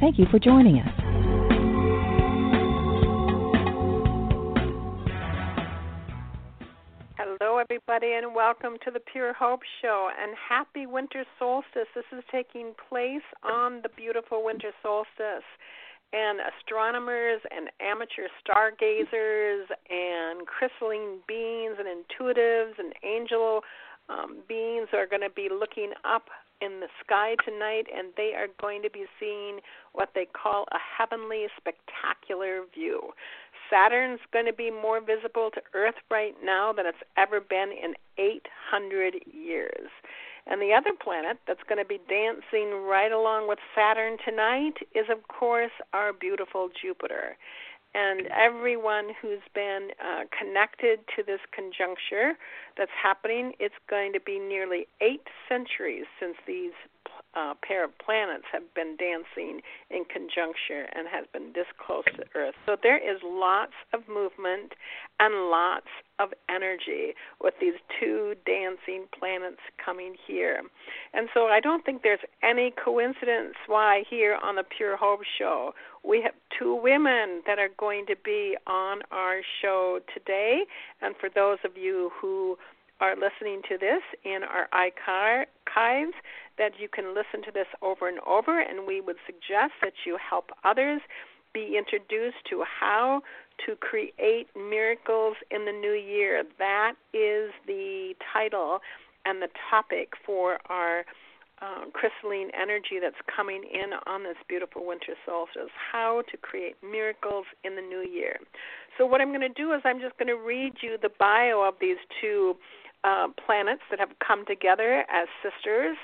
Thank you for joining us. Hello, everybody, and welcome to the Pure Hope Show. And happy winter solstice. This is taking place on the beautiful winter solstice. And astronomers and amateur stargazers and crystalline beings and intuitives and angel um, beings are going to be looking up in the sky tonight, and they are going to be seeing what they call a heavenly spectacular view. Saturn's going to be more visible to Earth right now than it's ever been in 800 years. And the other planet that's going to be dancing right along with Saturn tonight is, of course, our beautiful Jupiter. And everyone who's been uh, connected to this conjuncture that's happening, it's going to be nearly eight centuries since these uh, pair of planets have been dancing in conjuncture and has been this close to Earth. So there is lots of movement and lots of energy with these two dancing planets coming here. And so I don't think there's any coincidence why here on the Pure Hope show we have two women that are going to be on our show today. And for those of you who are listening to this in our archives, that you can listen to this over and over, and we would suggest that you help others be introduced to how to create miracles in the new year. That is the title and the topic for our uh, crystalline energy that's coming in on this beautiful winter solstice how to create miracles in the new year. So, what I'm going to do is I'm just going to read you the bio of these two uh, planets that have come together as sisters.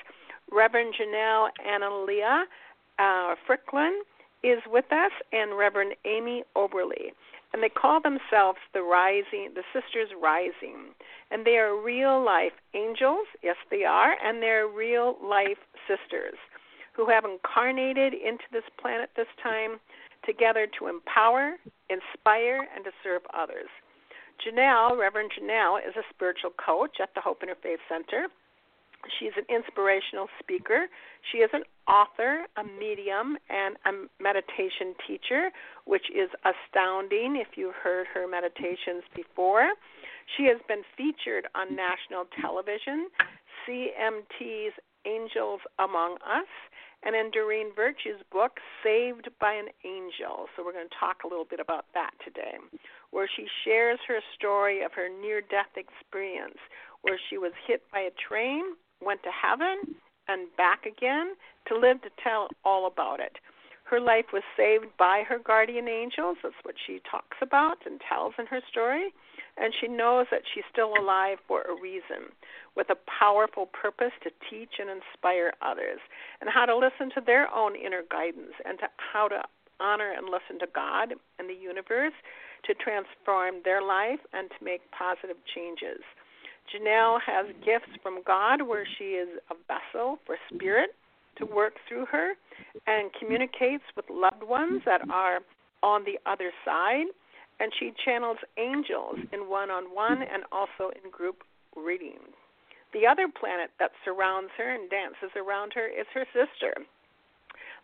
Reverend Jinelle Anlea uh, Frylkund is with us, and Reverend Amy Oberle. And they call themselves the Rising, the Sisters Rising. And they are real life angels, yes, they are, and they're real life sisters who have incarnated into this planet this time together to empower, inspire, and to serve others. Jinelle, Reverend Jinelle, is a spiritual coach at the Hope Interfaith Center. She's an inspirational speaker. She is an author, a medium, and a meditation teacher, which is astounding if you've heard her meditations before. She has been featured on national television, CMT's Angels Among Us, and in Doreen Virtue's book, Saved by an Angel. So we're going to talk a little bit about that today, where she shares her story of her near death experience, where she was hit by a train, went to heaven, and back again to live to tell all about it. Her life was saved by her guardian angels. That's what she talks about and tells in her story. And she knows that she's still alive for a reason, with a powerful purpose to teach and inspire others, and how to listen to their own inner guidance, and to how to honor and listen to God and the universe to transform their life and to make positive changes. Jinelle has gifts from God where she is a vessel for spirit to work through her and communicates with loved ones that are on the other side. And she channels angels in one on one and also in group readings. The other planet that surrounds her and dances around her is her sister,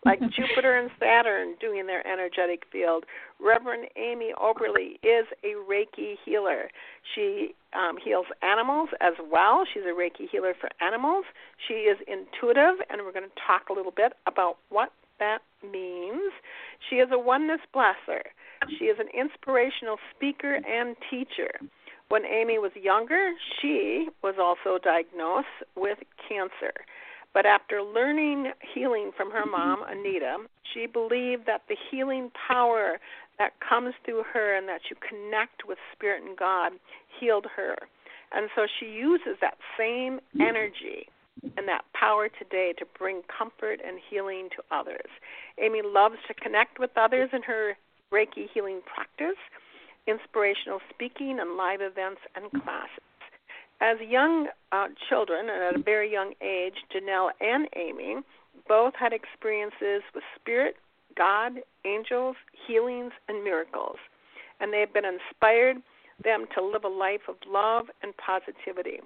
like Jupiter and Saturn doing their energetic field. Reverend Amy Oberle is a Reiki healer. She um, heals animals as well. She's a Reiki healer for animals. She is intuitive, and we're going to talk a little bit about what that means. She is a oneness blesser. She is an inspirational speaker and teacher. When Amy was younger, she was also diagnosed with cancer. But after learning healing from her mom, Anita, she believed that the healing power that comes through her and that you connect with Spirit and God healed her. And so she uses that same energy and that power today to bring comfort and healing to others. Amy loves to connect with others in her Reiki healing practice, inspirational speaking, and live events and classes. As young uh, children, and at a very young age, Jinelle and Amy both had experiences with spirit, God, angels, healings, and miracles. And they have been inspired them to live a life of love and positivity.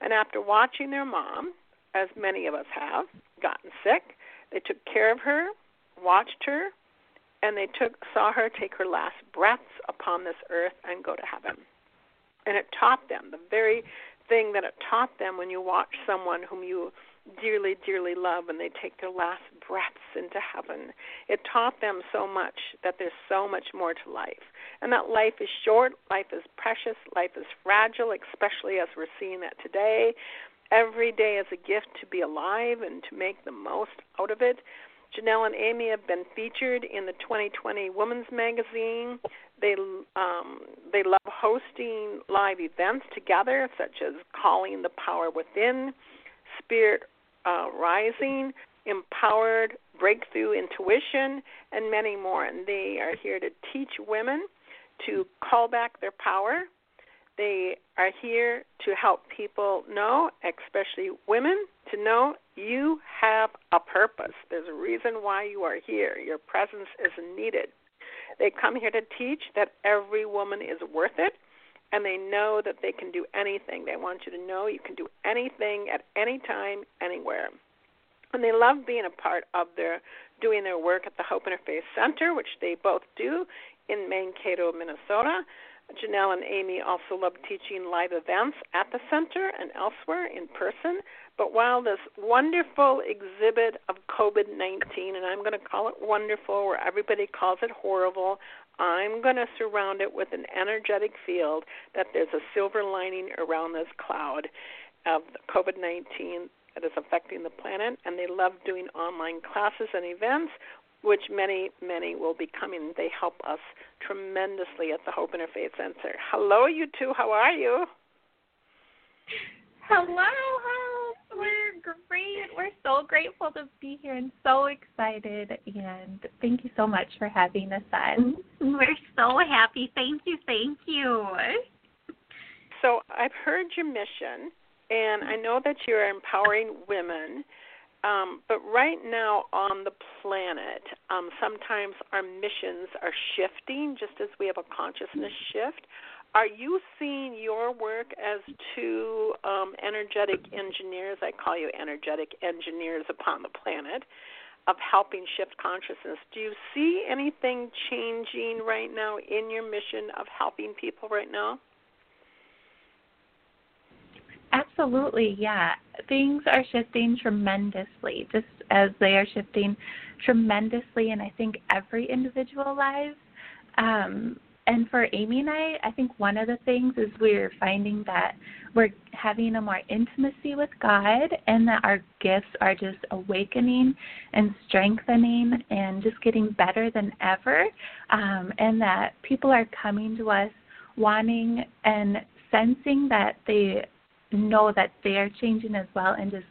And after watching their mom, as many of us have, gotten sick, they took care of her, watched her, and they took saw her take her last breaths upon this earth and go to heaven. And it taught them the very thing that it taught them when you watch someone whom you dearly, dearly love and they take their last breaths into heaven. It taught them so much that there's so much more to life. And that life is short, life is precious, life is fragile, especially as we're seeing that today. Every day is a gift to be alive and to make the most out of it. Jinelle and Amy have been featured in the 2020 Women's Magazine. They um, they love hosting live events together, such as Calling the Power Within, Spirit uh, Rising, Empowered Breakthrough Intuition, and many more. And they are here to teach women to call back their power. They are here to help people know, especially women, to know you have a purpose. There's a reason why you are here. Your presence is needed. They come here to teach that every woman is worth it and they know that they can do anything. They want you to know you can do anything at any time, anywhere. And they love being a part of their doing their work at the Hope Interfaith Center, which they both do in Mankato, Minnesota. Jinelle and Amy also love teaching live events at the center and elsewhere in person. But while this wonderful exhibit of COVID 19, and I'm going to call it wonderful, where everybody calls it horrible, I'm going to surround it with an energetic field that there's a silver lining around this cloud of COVID 19 that is affecting the planet. And they love doing online classes and events which many, many will be coming. They help us tremendously at the Hope Interfaith Center. Hello, you two. How are you? Hello, Hope. We're great. We're so grateful to be here and so excited. And thank you so much for having us on. Mm-hmm. We're so happy. Thank you. Thank you. So I've heard your mission, and I know that you're empowering women um, but right now on the planet, um, sometimes our missions are shifting just as we have a consciousness shift. Are you seeing your work as two um, energetic engineers? I call you energetic engineers upon the planet of helping shift consciousness. Do you see anything changing right now in your mission of helping people right now? Absolutely, yeah. Things are shifting tremendously, just as they are shifting tremendously in I think every individual lives. Um, and for Amy and I, I think one of the things is we're finding that we're having a more intimacy with God and that our gifts are just awakening and strengthening and just getting better than ever. Um, and that people are coming to us wanting and sensing that they know that they are changing as well and just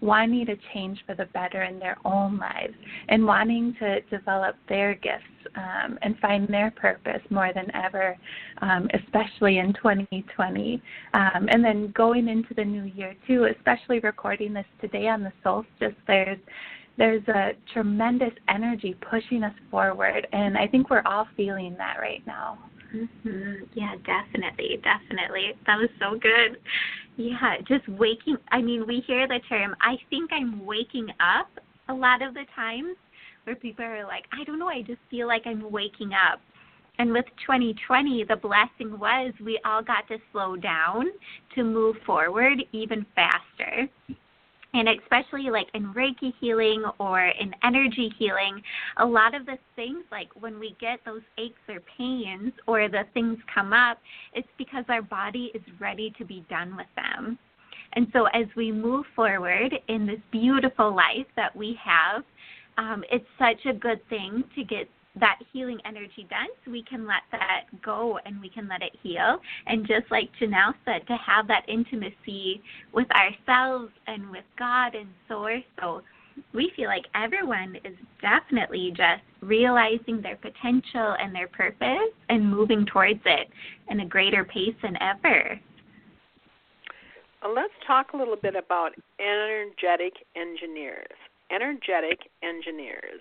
wanting to change for the better in their own lives and wanting to develop their gifts um, and find their purpose more than ever, um, especially in 2020. Um, and then going into the new year too, especially recording this today on the solstice, there's there's a tremendous energy pushing us forward, and I think we're all feeling that right now. Mm-hmm. Yeah, definitely, definitely. That was so good. Yeah, just waking. I mean, we hear the term. I think I'm waking up a lot of the times, where people are like, I don't know. I just feel like I'm waking up. And with 2020, the blessing was we all got to slow down to move forward even faster and especially like in reiki healing or in energy healing a lot of the things like when we get those aches or pains or the things come up it's because our body is ready to be done with them. And so as we move forward in this beautiful life that we have um, it's such a good thing to get that healing energy dense, we can let that go and we can let it heal. And just like Jinelle said, to have that intimacy with ourselves and with God and Source. So we feel like everyone is definitely just realizing their potential and their purpose and moving towards it in a greater pace than ever. Well, let's talk a little bit about energetic engineers. Energetic engineers.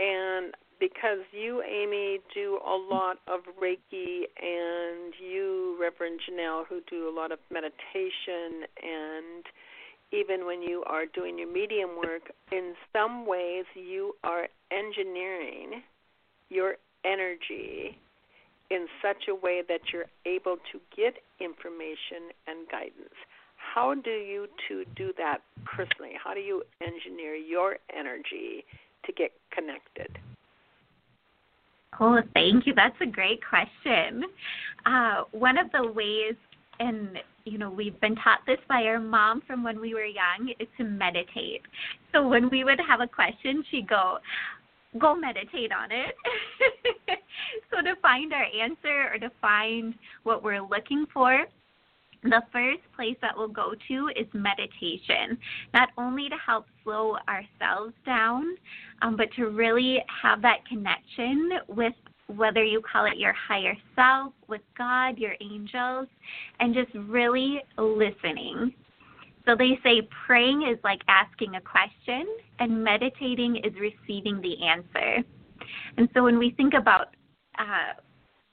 And because you, Amy, do a lot of Reiki, and you, Reverend Jinelle, who do a lot of meditation, and even when you are doing your medium work, in some ways you are engineering your energy in such a way that you're able to get information and guidance. How do you two do that personally? How do you engineer your energy to get connected? Oh, thank you. That's a great question. Uh, one of the ways, and you know, we've been taught this by our mom from when we were young, is to meditate. So when we would have a question, she'd go, go meditate on it. so to find our answer or to find what we're looking for, the first place that we'll go to is meditation, not only to help slow ourselves down, um, but to really have that connection with whether you call it your higher self, with God, your angels, and just really listening. So they say praying is like asking a question, and meditating is receiving the answer. And so when we think about uh,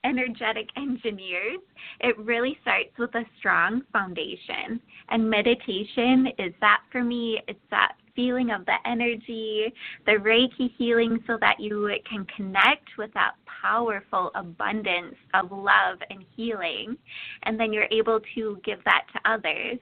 energetic engineers, it really starts with a strong foundation. And meditation is that for me, it's that feeling of the energy, the Reiki healing, so that you can connect with that powerful abundance of love and healing. And then you're able to give that to others.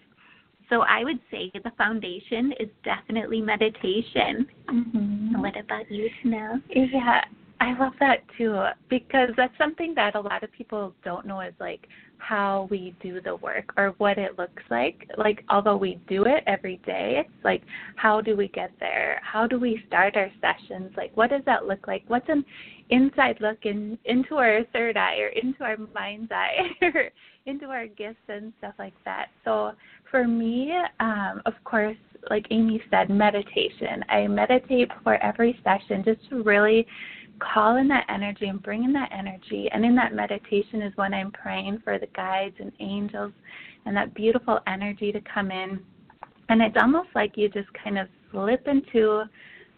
So I would say the foundation is definitely meditation. Mm-hmm. What about you, Jinelle? Yeah, I love that too because that's something that a lot of people don't know is like how we do the work or what it looks like. Like although we do it every day, it's like how do we get there? How do we start our sessions? Like what does that look like? What's an inside look in, into our third eye or into our mind's eye or into our gifts and stuff like that. So for me, um, of course, like Amy said, meditation. I meditate before every session just to really call in that energy and bring in that energy. And in that meditation is when I'm praying for the guides and angels and that beautiful energy to come in. And it's almost like you just kind of slip into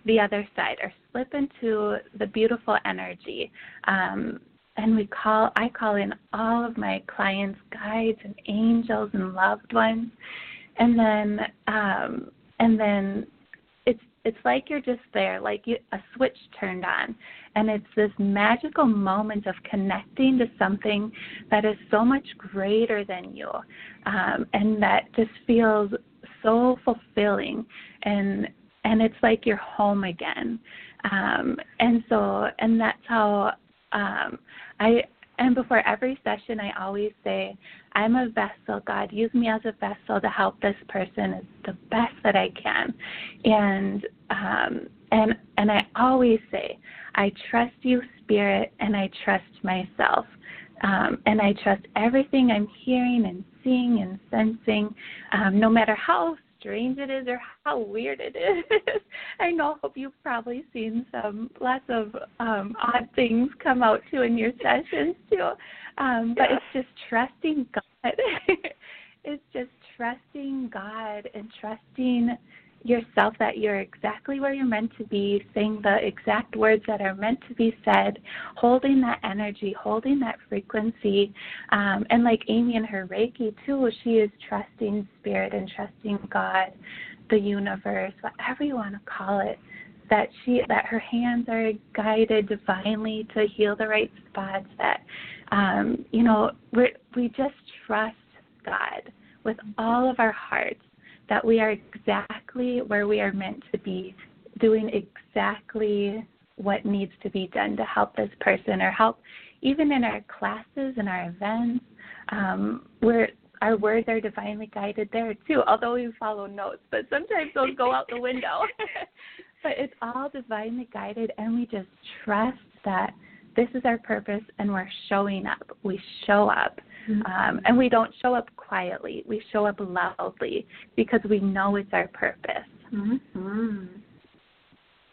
the other side or slip into the beautiful energy. Um, and we call I call in all of my clients, guides and angels and loved ones. And then um, and then it's like you're just there, like you, a switch turned on. And it's this magical moment of connecting to something that is so much greater than you. Um, and that just feels so fulfilling. And and it's like you're home again. Um, and so, and that's how um, I and before every session, I always say, I'm a vessel. God, use me as a vessel to help this person the best that I can. And um, and and I always say, I trust you, Spirit, and I trust myself. Um, and I trust everything I'm hearing and seeing and sensing, um, no matter how strange it is or how weird it is. I know hope you've probably seen some lots of um odd things come out too in your sessions too. Um but it's just trusting God. it's just trusting God and trusting yourself that you're exactly where you're meant to be, saying the exact words that are meant to be said, holding that energy, holding that frequency. Um, and like Amy and her Reiki, too, she is trusting spirit and trusting God, the universe, whatever you want to call it. That she that her hands are guided divinely to heal the right spots. That um, you know we we just trust God with all of our hearts that we are exactly where we are meant to be, doing exactly what needs to be done to help this person or help even in our classes and our events. Um, where our words are divinely guided there too, although we follow notes, but sometimes those go out the window. but it's all divinely guided and we just trust that this is our purpose and we're showing up. We show up. Mm-hmm. Um, and we don't show up quietly. We show up loudly because we know it's our purpose. Mm-hmm.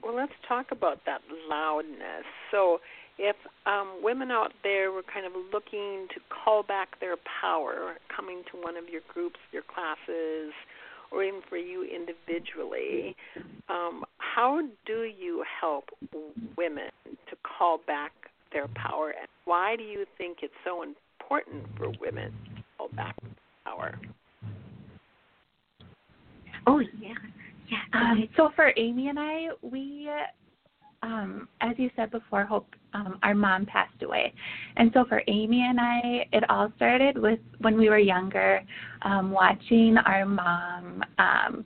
Well, let's talk about that loudness. So, if um, women out there were kind of looking to call back their power, coming to one of your groups, your classes, or even for you individually, um, how do you help women to call back their power, and why do you think it's so important for women to call back power? Oh yeah, yeah. Um, so for Amy and I, we, um, as you said before, Hope, um, our mom passed away, and so for Amy and I, it all started with when we were younger, um, watching our mom um,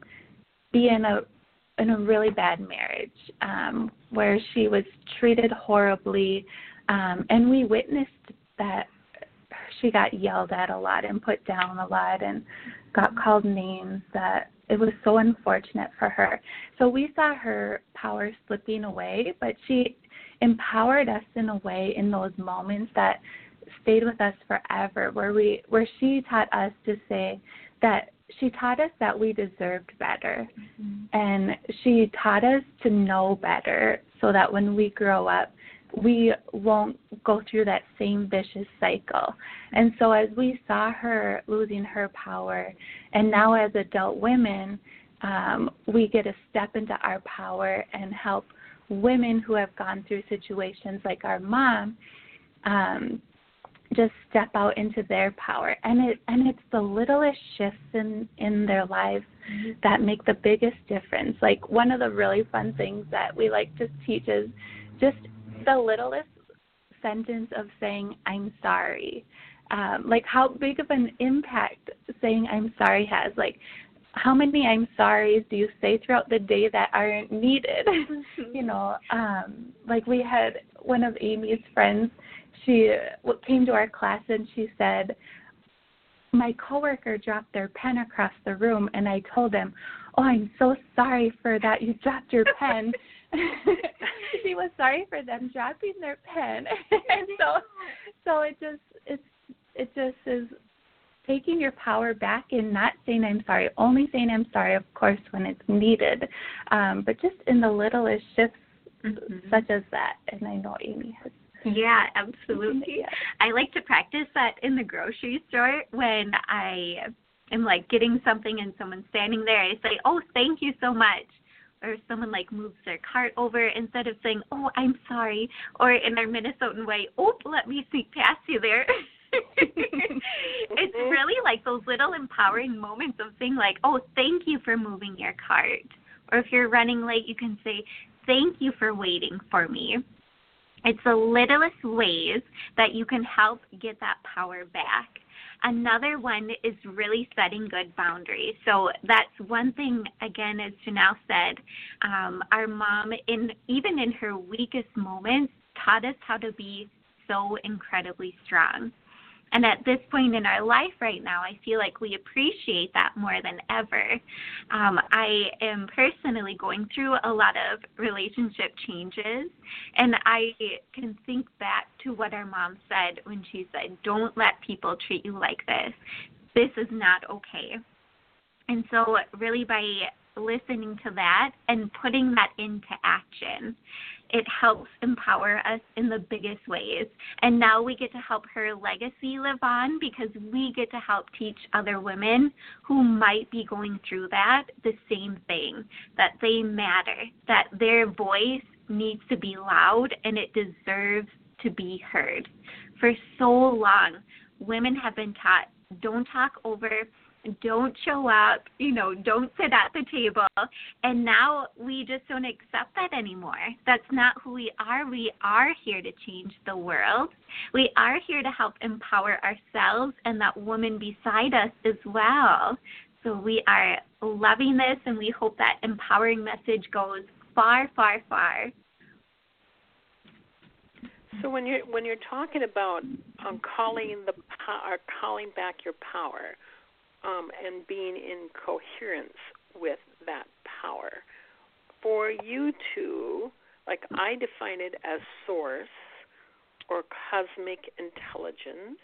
be in a in a really bad marriage um, where she was treated horribly, um, and we witnessed that she got yelled at a lot and put down a lot and got called names that it was so unfortunate for her. So we saw her power slipping away, but she empowered us in a way in those moments that stayed with us forever where we where she taught us to say that she taught us that we deserved better Mm-hmm. and she taught us to know better so that when we grow up we won't go through that same vicious cycle. And so as we saw her losing her power and now as adult women um, we get to step into our power and help women who have gone through situations like our mom um, just step out into their power. And it and it's the littlest shifts in in their lives that make the biggest difference. Like one of the really fun things that we like to teach is just the littlest sentence of saying i'm sorry. Um like how big of an impact saying i'm sorry has. Like how many i'm sorries do you say throughout the day that aren't needed? You know um like we had one of amy's friends she came to our class and she said my coworker dropped their pen across the room and i told him oh i'm so sorry for that you dropped your pen. She was sorry for them dropping their pen. And so so it just it's it just is taking your power back and not saying i'm sorry only saying i'm sorry of course when it's needed um but just in the littlest shifts Mhm. such as that and i know amy has Yeah, absolutely. Yeah. I like to practice that in the grocery store when I am like getting something and someone's standing there. I say, "Oh, thank you so much." Or someone like moves their cart over instead of saying, "Oh, I'm sorry," or in our Minnesotan way, "Oh, let me sneak past you there." it's really like those little empowering moments of saying like, "Oh, thank you for moving your cart." Or if you're running late, you can say, "Thank you for waiting for me." It's the littlest ways that you can help get that power back. Another one is really setting good boundaries. So that's one thing, again, as Jinelle said, um, our mom, in even in her weakest moments, taught us how to be so incredibly strong. And at this point in our life right now, I feel like we appreciate that more than ever. Um, I am personally going through a lot of relationship changes, and I can think back to what our mom said when she said, Don't let people treat you like this. This is not okay. And so, really, by listening to that and putting that into action, it helps empower us in the biggest ways. And now we get to help her legacy live on because we get to help teach other women who might be going through that the same thing that they matter, that their voice needs to be loud and it deserves to be heard. For so long, women have been taught don't talk over don't show up, you know, don't sit at the table. And now we just don't accept that anymore. That's not who we are. We are here to change the world. We are here to help empower ourselves and that woman beside us as well. So we are loving this and we hope that empowering message goes far, far, far. So when you're when you're talking about um, calling the or calling back your power, um, and being in coherence with that power. For you to Like I define it as source or cosmic intelligence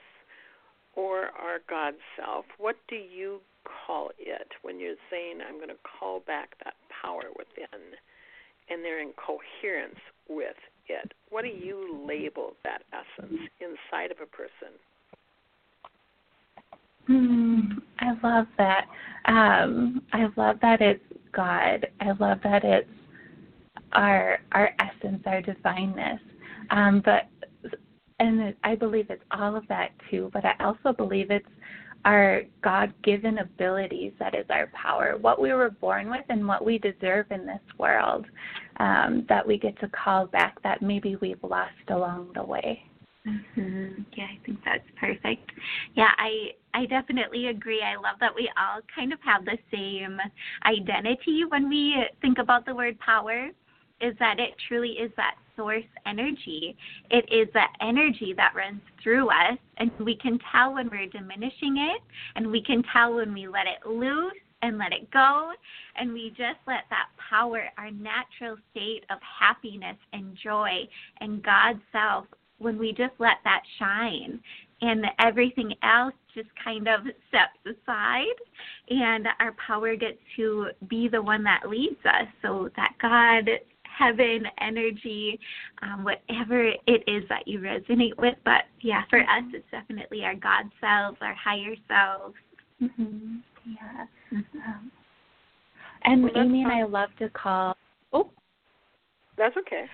or our God self. What do you call it when you're saying, I'm going to call back that power within and they're in coherence with it? What do you label that essence inside of a person? Mm, I love that. Um, I love that it's God. I love that it's our our essence, our divineness. Um, but and I believe it's all of that too. But I also believe it's our God given abilities that is our power, what we were born with and what we deserve in this world um, that we get to call back that maybe we've lost along the way. Mm-hmm. Yeah, I think that's perfect. Yeah, I I definitely agree. I love that we all kind of have the same identity when we think about the word power is that it truly is that source energy. It is that energy that runs through us, and we can tell when we're diminishing it, and we can tell when we let it loose and let it go, and we just let that power, our natural state of happiness and joy and God's self, when we just let that shine and everything else just kind of steps aside and our power gets to be the one that leads us so that god heaven energy, um, whatever it is that you resonate with. But yeah, for us, it's definitely our God selves, our higher selves. Mm-hmm. Yeah. Mm-hmm. Um, and well, Amy and I love to call. Oh, that's okay.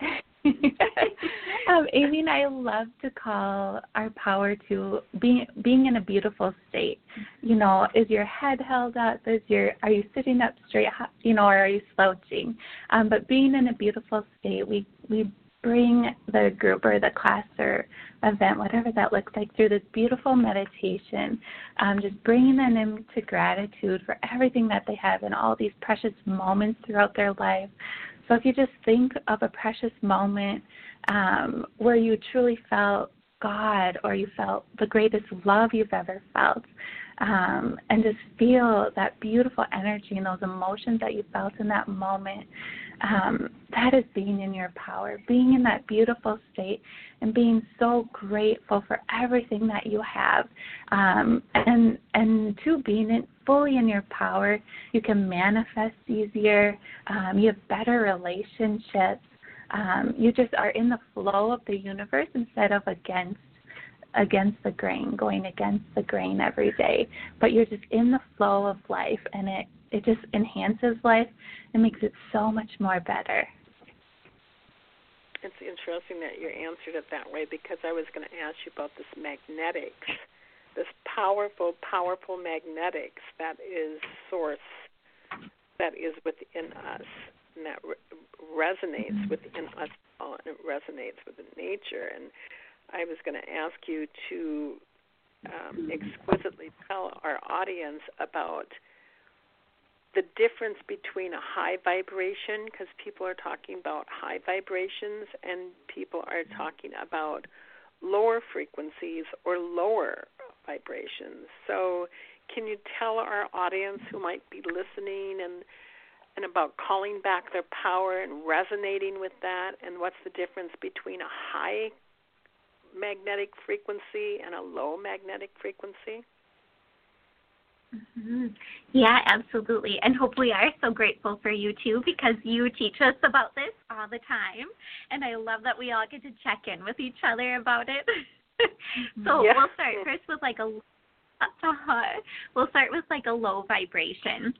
um, Amy and I love to call our power to being being in a beautiful state. You know, is your head held up? Is your are you sitting up straight? You know, or are you slouching? Um, but being in a beautiful state, we we bring the group or the class or event, whatever that looks like, through this beautiful meditation, um, just bringing them into gratitude for everything that they have and all these precious moments throughout their life. So if you just think of a precious moment um, where you truly felt God or you felt the greatest love you've ever felt, um, and just feel that beautiful energy and those emotions that you felt in that moment. Um, that is being in your power, being in that beautiful state, and being so grateful for everything that you have, um, and and to being in, fully in your power, you can manifest easier. Um, you have better relationships. Um, you just are in the flow of the universe instead of against against the grain, going against the grain every day. But you're just in the flow of life, and it it just enhances life and makes it so much more better. It's interesting that you answered it that way because I was going to ask you about this magnetics, this powerful, powerful magnetics that is source, that is within us, and that re- resonates mm-hmm. within us all, and it resonates with nature. And I was going to ask you to um, exquisitely tell our audience about – the difference between a high vibration, because people are talking about high vibrations and people are mm-hmm. talking about lower frequencies or lower vibrations. So, can you tell our audience who might be listening and and about calling back their power and resonating with that and what's the difference between a high magnetic frequency and a low magnetic frequency? Mm-hmm. Yeah, absolutely. And hope we are so grateful for you too because you teach us about this all the time. And I love that we all get to check in with each other about it. so yeah. we'll start first with like a uh, we'll start with like a low vibration.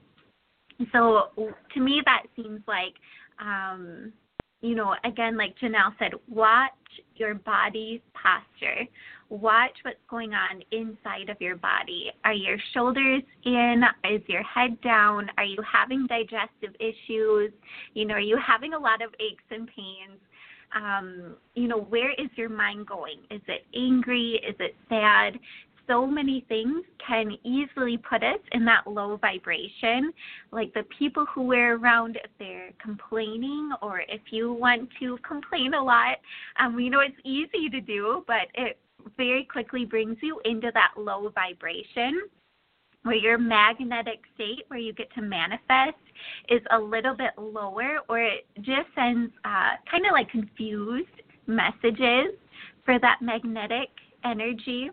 So to me that seems like um you know, again like Jinelle said, watch your body's posture watch what's going on inside of your body. Are your shoulders in? Is your head down? Are you having digestive issues? You know, are you having a lot of aches and pains? Um, you know, where is your mind going? Is it angry? Is it sad? so many things can easily put us in that low vibration. Like the people who we're around, if they're complaining or if you want to complain a lot, um, we know it's easy to do, but it very quickly brings you into that low vibration where your magnetic state where you get to manifest is a little bit lower or it just sends uh, kind of like confused messages for that magnetic energy.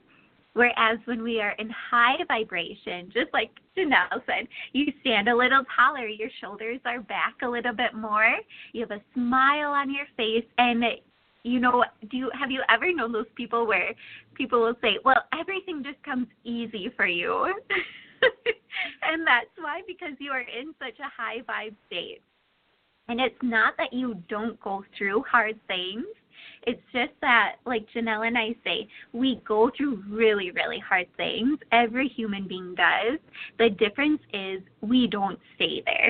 Whereas when we are in high vibration, just like Jinelle said, you stand a little taller, your shoulders are back a little bit more, you have a smile on your face, and you know, do you have you ever known those people where people will say, "Well, everything just comes easy for you," and that's why because you are in such a high vibe state. And it's not that you don't go through hard things. It's just that, like Jinelle and I say, we go through really, really hard things. Every human being does. The difference is we don't stay there.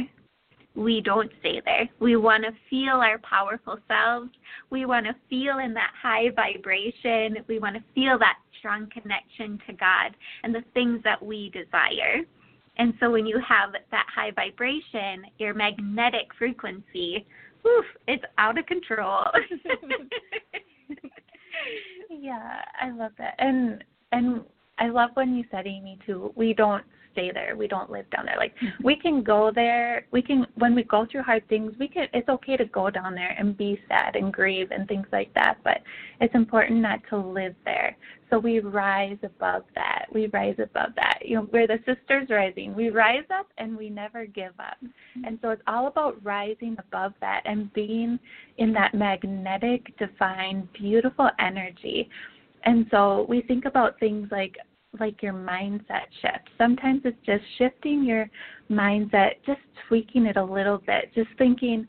We don't stay there. We want to feel our powerful selves. We want to feel in that high vibration. We want to feel that strong connection to God and the things that we desire. And so when you have that high vibration, your magnetic frequency whew, it's out of control. yeah, I love that. And and I love when you said Amy too, we don't stay there. We don't live down there. Like mm-hmm. we can go there. We can when we go through hard things, we can it's okay to go down there and be sad and grieve and things like that, but it's important not to live there. So we rise above that. We rise above that. You know, we're the sisters rising. We rise up and we never give up. Mm-hmm. And so it's all about rising above that and being in that magnetic, divine, beautiful energy. And so we think about things like like your mindset shift. Sometimes it's just shifting your mindset, just tweaking it a little bit, just thinking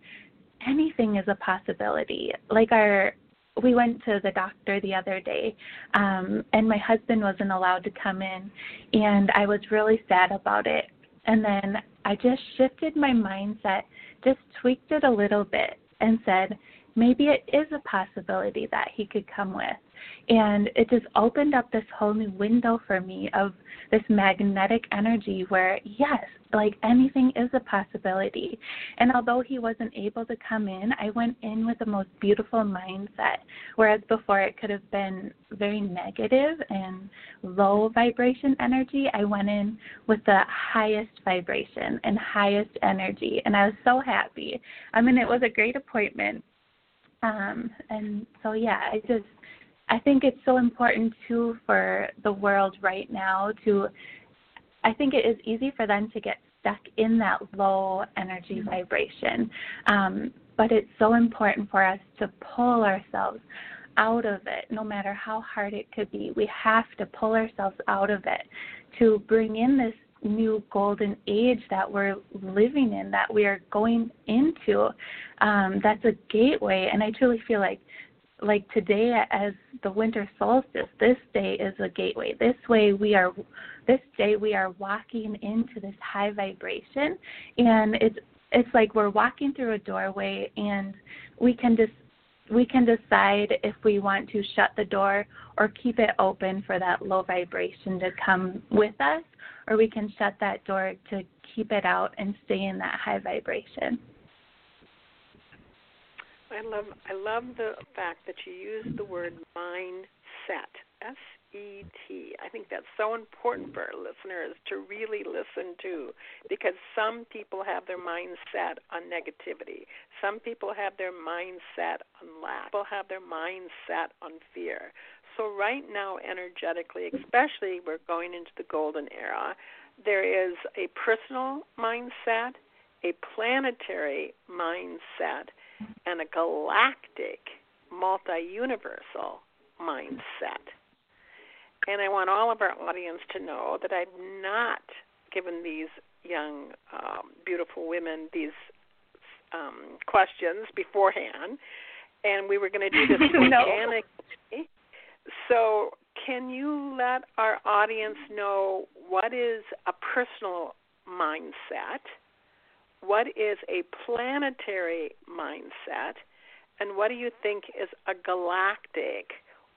anything is a possibility. Like our we went to the doctor the other day um and my husband wasn't allowed to come in and I was really sad about it. And then I just shifted my mindset, just tweaked it a little bit and said, maybe it is a possibility that he could come with. And it just opened up this whole new window for me of this magnetic energy where, yes, like anything is a possibility. And although he wasn't able to come in, I went in with the most beautiful mindset. Whereas before it could have been very negative and low vibration energy, I went in with the highest vibration and highest energy. And I was so happy. I mean, it was a great appointment. Um, and so, yeah, I just I think it's so important too for the world right now to I think it is easy for them to get stuck in that low energy mm-hmm. vibration. Um, but it's so important for us to pull ourselves out of it, no matter how hard it could be. We have to pull ourselves out of it to bring in this new golden age that we're living in, that we are going into. Um, that's a gateway, and I truly feel like like today as the winter solstice this day is a gateway. This way we are this day we are walking into this high vibration and it's it's like we're walking through a doorway and we can just we can decide if we want to shut the door or keep it open for that low vibration to come with us or we can shut that door to keep it out and stay in that high vibration I love I love the fact that you use the word mindset. S E T. I think that's so important for our listeners to really listen to because some people have their mindset on negativity. Some people have their mindset on lack. People have their mindset on fear. So right now energetically, especially we're going into the golden era, there is a personal mindset, a planetary mindset, and a galactic, multi universal mindset. And I want all of our audience to know that I've not given these young, um, beautiful women these um, questions beforehand, and we were going to do this organically. So, can you let our audience know what is a personal mindset? What is a planetary mindset, and what do you think is a galactic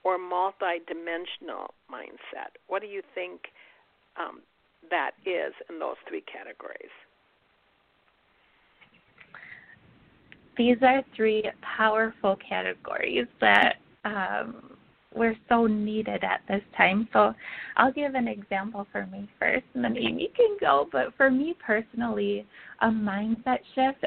or multidimensional mindset? What do you think um, that is in those three categories? These are three powerful categories that um, we're so needed at this time. So I'll give an example for me first, and then Amy can go. But for me personally, a mindset shift.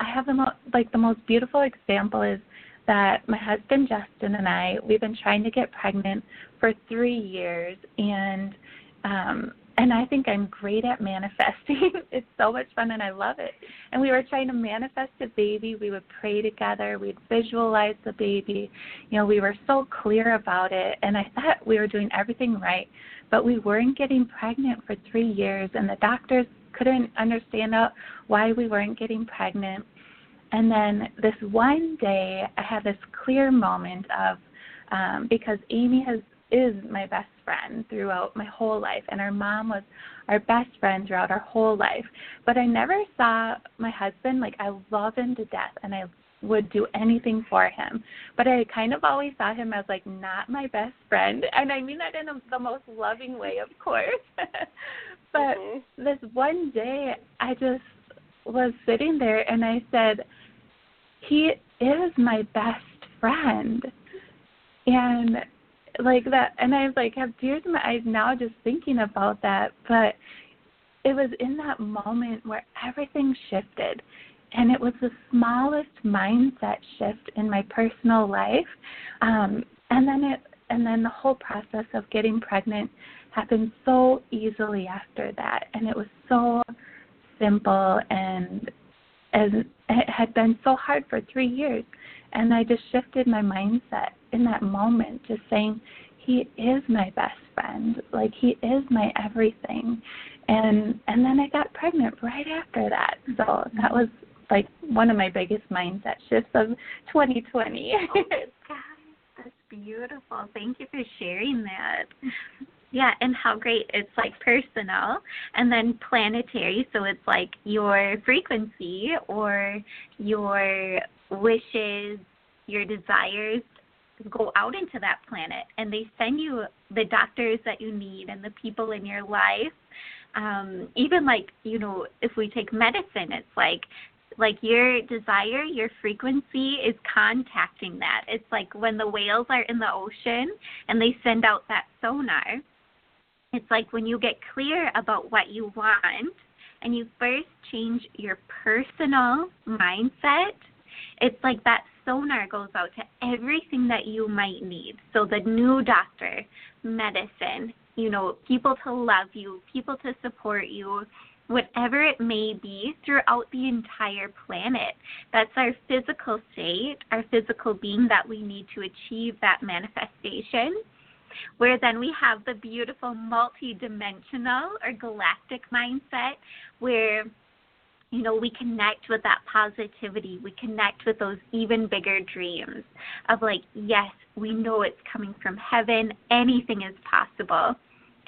I have the most like the most beautiful example is that my husband Justin and I we've been trying to get pregnant for three years, and um, and I think I'm great at manifesting. it's so much fun and I love it. And we were trying to manifest a baby. We would pray together. We'd visualize the baby. You know, we were so clear about it. And I thought we were doing everything right. But we weren't getting pregnant for three years. And the doctors couldn't understand why we weren't getting pregnant. And then this one day, I had this clear moment of um, because Amy has is my best friend throughout my whole life, and our mom was our best friend throughout our whole life. But I never saw my husband like I love him to death, and I would do anything for him. But I kind of always saw him as like not my best friend, and I mean that in a, the most loving way, of course. but mm-hmm. this one day, I just was sitting there, and I said, "He is my best friend." And like that and I like have tears in my eyes now just thinking about that. But it was in that moment where everything shifted and it was the smallest mindset shift in my personal life. Um and then it and then the whole process of getting pregnant happened so easily after that and it was so simple and as it had been so hard for three years and I just shifted my mindset in that moment, just saying, He is my best friend. Like he is my everything. And and then I got pregnant right after that. So that was like one of my biggest mindset shifts of 2020. oh, that's beautiful. Thank you for sharing that. Yeah, and how great it's like personal and then planetary. So it's like your frequency or your wishes, your desires go out into that planet and they send you the doctors that you need and the people in your life. Um, even like, you know, if we take medicine, it's like like your desire, your frequency is contacting that. It's like when the whales are in the ocean and they send out that sonar it's like when you get clear about what you want and you first change your personal mindset, it's like that sonar goes out to everything that you might need. So the new doctor, medicine, you know, people to love you, people to support you, whatever it may be throughout the entire planet. That's our physical state, our physical being that we need to achieve that manifestation where then we have the beautiful multi-dimensional or galactic mindset where you know we connect with that positivity. We connect with those even bigger dreams of like yes we know it's coming from heaven. Anything is possible.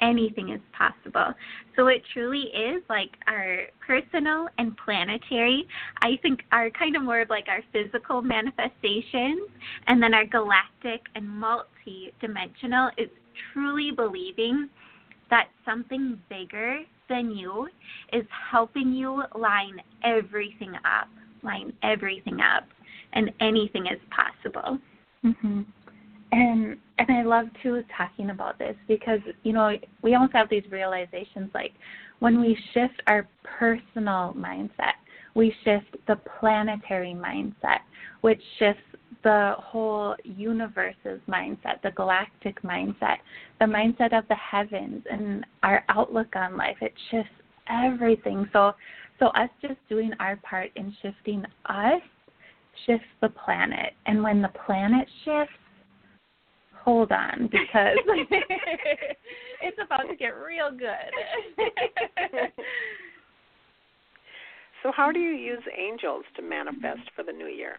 Anything is possible. So it truly is like our personal and planetary, I think are kind of more of like our physical manifestations, and then our galactic and multi dimensional is truly believing that something bigger than you is helping you line everything up, line everything up, and anything is possible. Mhm and and I love too talking about this because you know we almost have these realizations like when we shift our personal mindset, we shift the planetary mindset, which shifts the whole universe's mindset, the galactic mindset, the mindset of the heavens and our outlook on life. It shifts everything. So so us just doing our part in shifting us shifts the planet. And when the planet shifts, hold on because it's about to get real good. so, how do you use angels to manifest for the new year?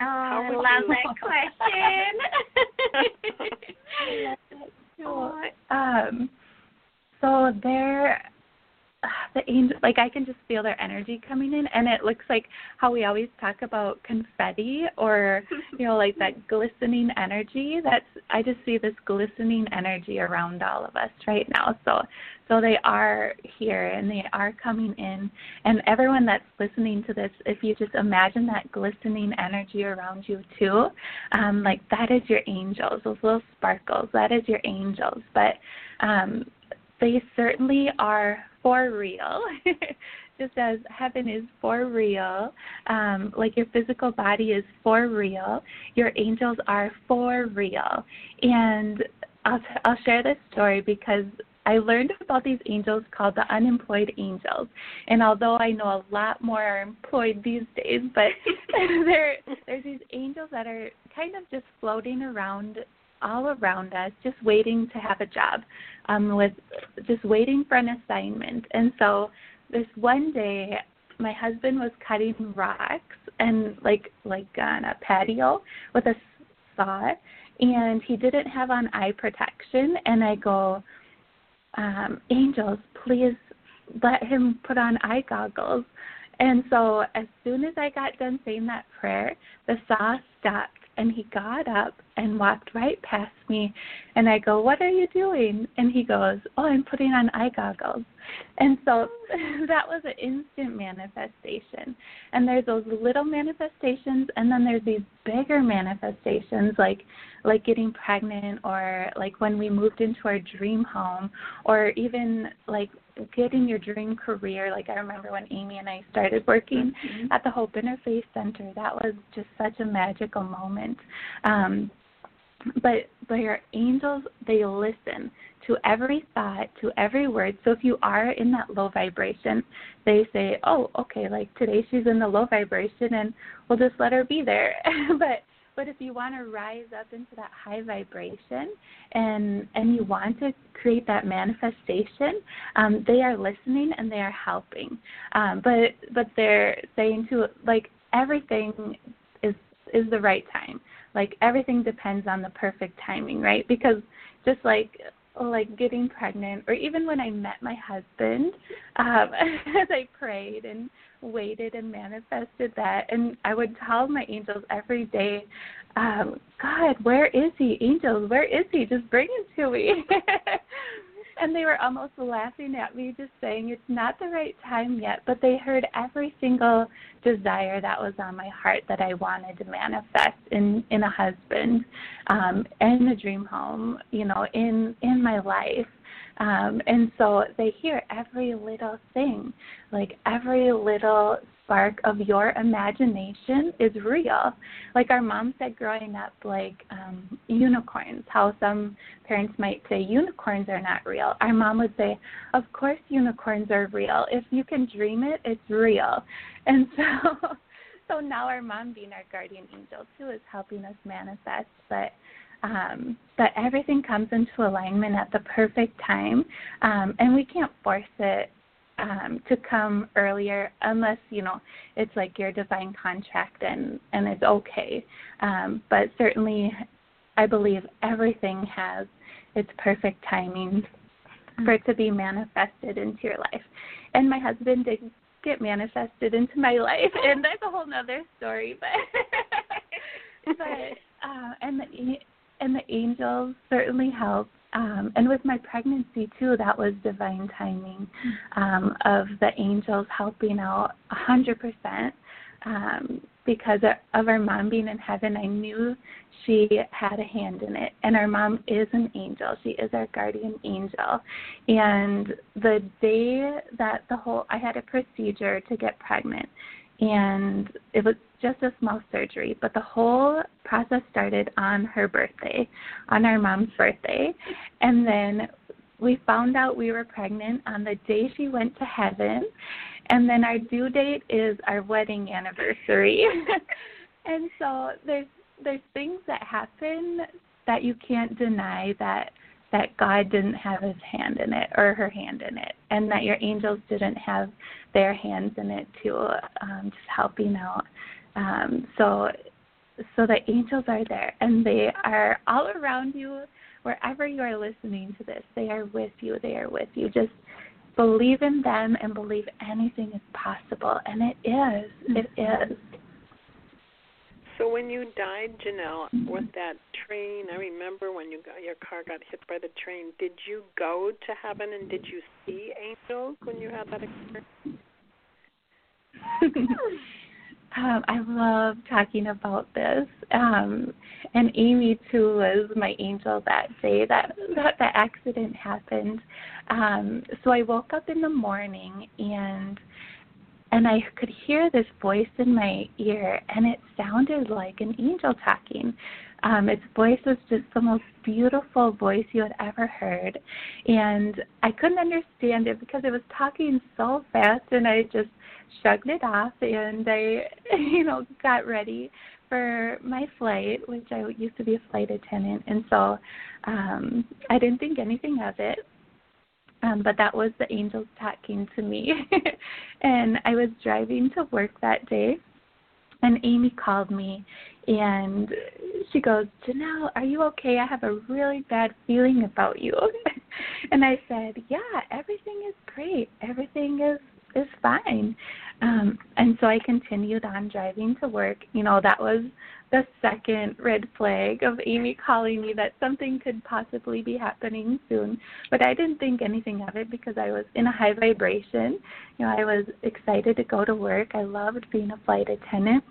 Oh, I love that question. um, so there, the angel like I can just feel their energy coming in and it looks like how we always talk about confetti or you know like that glistening energy that's I just see this glistening energy around all of us right now. So so they are here and they are coming in. And everyone that's listening to this if you just imagine that glistening energy around you too um like that is your angels those little sparkles that is your angels. But um they certainly are for real. Just as heaven is for real, um, like your physical body is for real, your angels are for real. And I'll, t- I'll share this story because I learned about these angels called the unemployed angels. And although I know a lot more are employed these days, but there there's these angels that are kind of just floating around all around us, just waiting to have a job, um, with just waiting for an assignment. And so this one day, my husband was cutting rocks and like like on a patio with a saw, and he didn't have on eye protection. And I go, um, angels, please let him put on eye goggles. And so as soon as I got done saying that prayer, the saw stopped and he got up and walked right past me and I go, "What are you doing?" And he goes, "Oh, I'm putting on eye goggles." And so that was an instant manifestation. And there's those little manifestations and then there's these bigger manifestations like like getting pregnant or like when we moved into our dream home or even like getting your dream career. Like I remember when Amy and I started working mm-hmm. at the Hope Interfaith Center. That was just such a magical moment. Um, but but your angels they listen to every thought to every word so if you are in that low vibration they say oh okay like today she's in the low vibration and we'll just let her be there but but if you want to rise up into that high vibration and and you want to create that manifestation, um, they are listening and they are helping. Um, but but they're saying to like everything is is the right time. Like everything depends on the perfect timing, right? Because just like like getting pregnant or even when I met my husband, um, as I prayed and waited and manifested that. And I would tell my angels every day, um, God, where is he? Angels, where is he? Just bring him to me. and they were almost laughing at me, just saying it's not the right time yet. But they heard every single desire that was on my heart that I wanted to manifest in in a husband, um, in a dream home, you know, in in my life. Um, and so they hear every little thing, like every little spark of your imagination is real. Like our mom said growing up, like um, unicorns, how some parents might say unicorns are not real. Our mom would say, Of course, unicorns are real. If you can dream it, it's real. And so. So now our mom being our guardian angel too is helping us manifest, but um, but everything comes into alignment at the perfect time, um, and we can't force it um, to come earlier unless you know it's like your divine contract and and it's okay. Um, but certainly, I believe everything has its perfect timing for it to be manifested into your life. And my husband did get manifested into my life, and that's a whole nother story. But but uh, and the and the angels certainly help. Um, and with my pregnancy too, that was divine timing um, of the angels helping out a hundred percent. Um, because of our mom being in heaven, I knew she had a hand in it. And our mom is an angel. She is our guardian angel. And the day that the whole, I had a procedure to get pregnant, and it was just a small surgery, but the whole process started on her birthday, on our mom's birthday. And then we found out we were pregnant on the day she went to heaven. And then our due date is our wedding anniversary. and so there's there's things that happen that you can't deny that that God didn't have his hand in it or her hand in it, and that your angels didn't have their hands in it to um, just helping out. Um, so, so the angels are there, and they are all around you, wherever you are listening to this. They are with you. They are with you. Just believe in them and believe anything is possible. And it is. It is. So when you died, Jinelle, with that train, I remember when you got your car got hit by the train. Did you go to heaven and did you see angels when you had that experience? um, I love talking about this. Um, and Amy too was my angel that day that that the accident happened. Um, so I woke up in the morning and and I could hear this voice in my ear, and it sounded like an angel talking. Um, its voice was just the most beautiful voice you had ever heard, and I couldn't understand it because it was talking so fast, and I just shrugged it off, and I, you know, got ready for my flight, which I used to be a flight attendant, and so um, I didn't think anything of it um, but that was the angels talking to me. and I was driving to work that day, and Amy called me, and she goes, Jinelle, are you okay? I have a really bad feeling about you. and I said, Yeah, everything is great. Everything is is fine. Um, and so I continued on driving to work. You know, that was the second red flag of Amy calling me that something could possibly be happening soon. But I didn't think anything of it because I was in a high vibration. You know, I was excited to go to work. I loved being a flight attendant.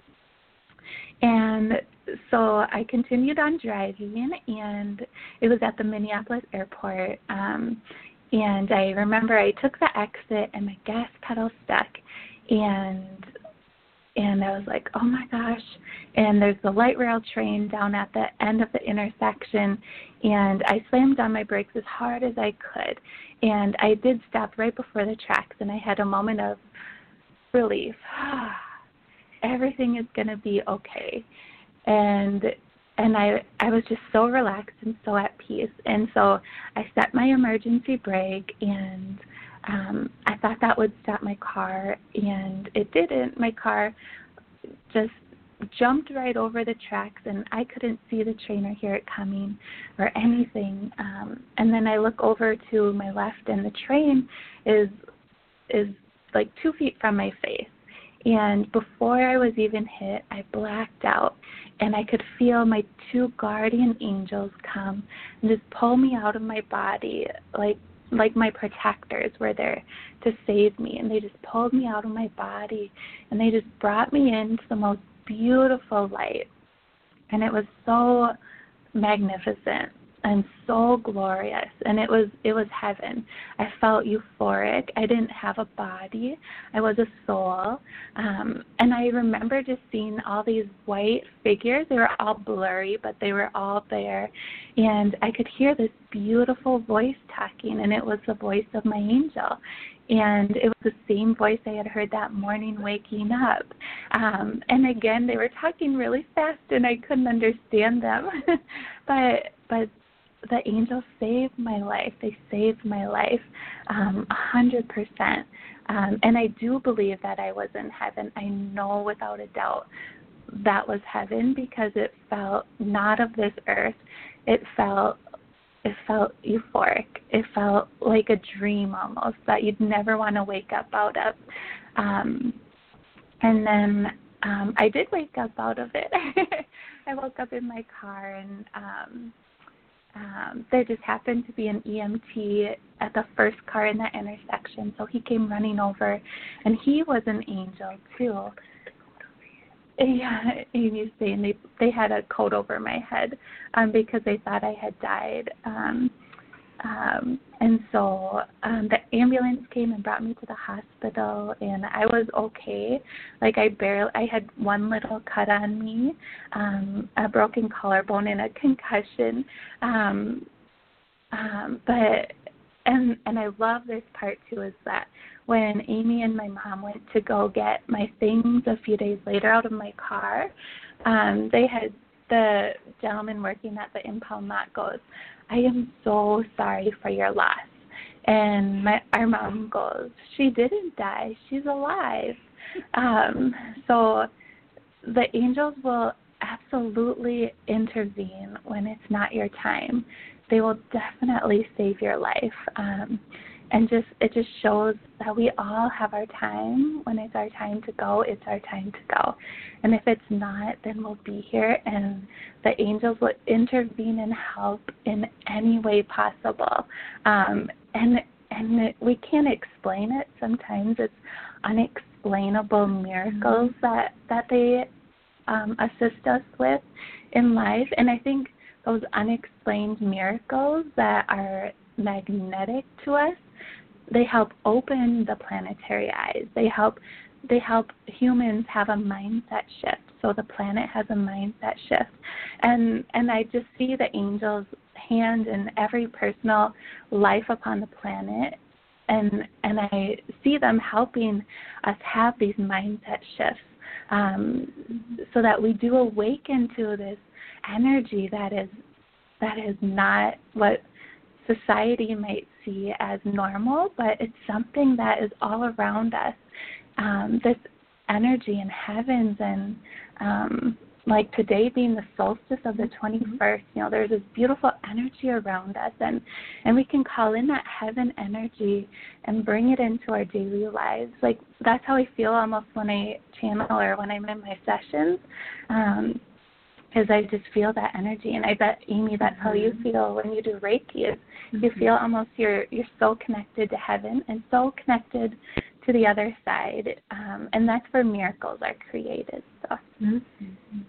And so I continued on driving, and it was at the Minneapolis airport. Um, and I remember I took the exit, and my gas pedal stuck, and and I was like, oh my gosh. And there's the light rail train down at the end of the intersection, and I slammed on my brakes as hard as I could. And I did stop right before the tracks, and I had a moment of relief. Everything is going to be okay. And and I I was just so relaxed and so at peace. And so I set my emergency brake and um, I thought that would stop my car, and it didn't. My car just jumped right over the tracks, and I couldn't see the train or hear it coming or anything. Um, and then I look over to my left, and the train is is like two feet from my face. And before I was even hit, I blacked out and I could feel my two guardian angels come and just pull me out of my body like like my protectors were there to save me. And they just pulled me out of my body and they just brought me into the most beautiful light. And it was so magnificent and so glorious. And it was it was heaven. I felt euphoric. I didn't have a body. I was a soul. Um and i remember just seeing all these white figures. They were all blurry but they were all there. And i could hear this beautiful voice talking and it was the voice of my angel. And it was the same voice I had heard that morning waking up. Um, and again, they were talking really fast, and I couldn't understand them. but but the angels saved my life. They saved my life um, a hundred percent. Um, and I do believe that I was in heaven. I know without a doubt that was heaven because it felt not of this earth. It felt it felt euphoric. It felt like a dream almost that you'd never want to wake up out of. Um, and then um, I did wake up out of it. I woke up in my car and um, um, there just happened to be an EMT at the first car in that intersection, so he came running over, and he was an angel too. Yeah, Amy's saying they they had a coat over my head um, because they thought I had died. Um, um, and so um, the ambulance came and brought me to the hospital, and I was okay. Like I barely, I had one little cut on me, um, a broken collarbone, and a concussion. Um, um, but and and I love this part too is that when Amy and my mom went to go get my things a few days later out of my car, um, they had the gentleman working at the impound lot goes, I am so sorry for your loss. And my our mom goes, She didn't die, she's alive. Um, so the angels will absolutely intervene when it's not your time. They will definitely save your life. Um, and just it just shows that we all have our time. When it's our time to go, it's our time to go. And if it's not, then we'll be here and the angels will intervene and help in any way possible. Um, and and it, we can't explain it. Sometimes it's unexplainable miracles mm-hmm. that that they um, assist us with in life. And I think those unexplained miracles that are magnetic to us they help open the planetary eyes. They help they help humans have a mindset shift. So the planet has a mindset shift. And and I just see the angels hand in every personal life upon the planet and and I see them helping us have these mindset shifts um, so that we do awaken to this energy that is that is not what society might see as normal, but it's something that is all around us. Um, this energy in heavens and um, like today being the solstice of the 21st, mm-hmm. you know, there's this beautiful energy around us, and and we can call in that heaven energy and bring it into our daily lives. Like that's how I feel almost when I channel or when I'm in my sessions. Um, is I just feel that energy, and I bet Amy, that's mm-hmm. how you mm-hmm. feel when you do Reiki. Is mm-hmm. you feel almost you're you're so connected to heaven and so connected to the other side, um, and that's where miracles are created. So, mm-hmm.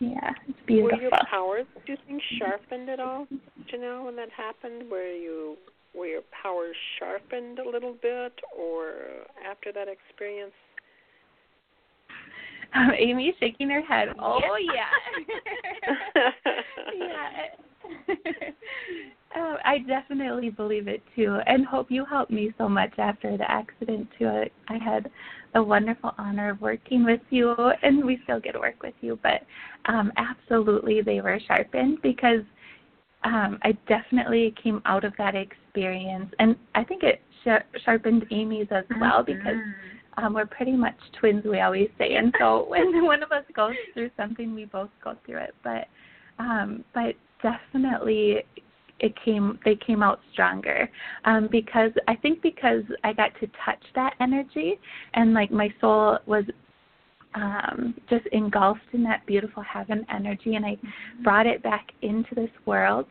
yeah, it's beautiful. Were your powers, do you think, sharpened at all, Jinelle, when that happened? Were you were your powers sharpened a little bit, or after that experience? Um, Amy's shaking her head. Oh yeah. yeah. oh, I definitely believe it too, and hope you helped me so much after the accident too. I, I had the wonderful honor of working with you, and we still get to work with you. But um, absolutely, they were sharpened because um, I definitely came out of that experience, and I think it sh- sharpened Amy's as well mm-hmm. because um, we're pretty much twins, we always say. And so when one of us goes through something, we both go through it. But um, but definitely it came they came out stronger um because i think because i got to touch that energy and like my soul was um just engulfed in that beautiful heaven energy and i brought it back into this world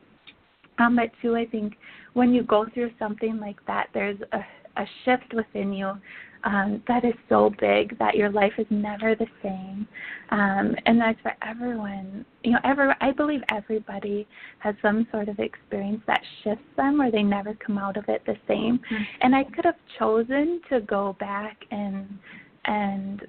um but too i think when you go through something like that there's a a shift within you um, that is so big that your life is never the same, um, and that's for everyone. You know, every I believe everybody has some sort of experience that shifts them, or they never come out of it the same. Mm-hmm. And I could have chosen to go back and and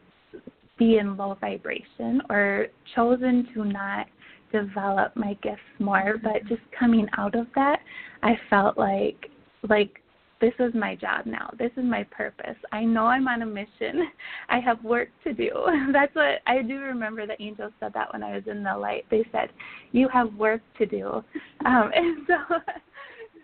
be in low vibration, or chosen to not develop my gifts more. But just coming out of that, I felt like like this is my job now. This is my purpose. I know I'm on a mission. I have work to do. That's what I do remember the angels said that when I was in the light. They said, You have work to do. Um and so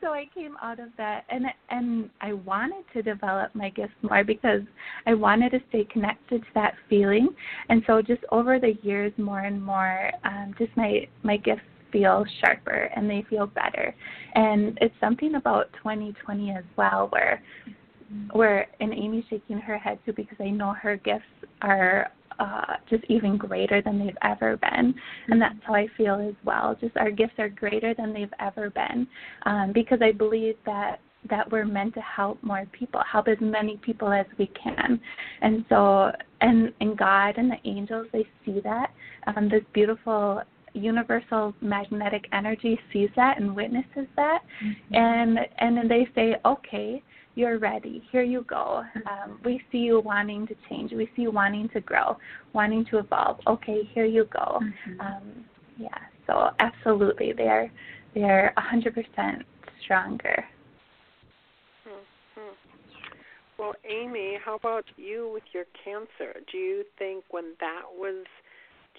so I came out of that and and I wanted to develop my gifts more because I wanted to stay connected to that feeling. And so just over the years more and more um just my my gifts feel sharper and they feel better. And it's something about 2020 as well where where and Amy's shaking her head too because I know her gifts are uh, just even greater than they've ever been, and that's how I feel as well. Just our gifts are greater than they've ever been, um, because I believe that that we're meant to help more people, help as many people as we can, and so and and God and the angels they see that um, this beautiful universal magnetic energy sees that and witnesses that. Mm-hmm. and and then they say okay you're ready. Here you go. Um, we see you wanting to change. We see you wanting to grow wanting to evolve. Okay here you go. Mm-hmm. um, yeah so absolutely they're they're a hundred percent stronger. Mm-hmm. well amy how about you with your cancer? Do you think when that was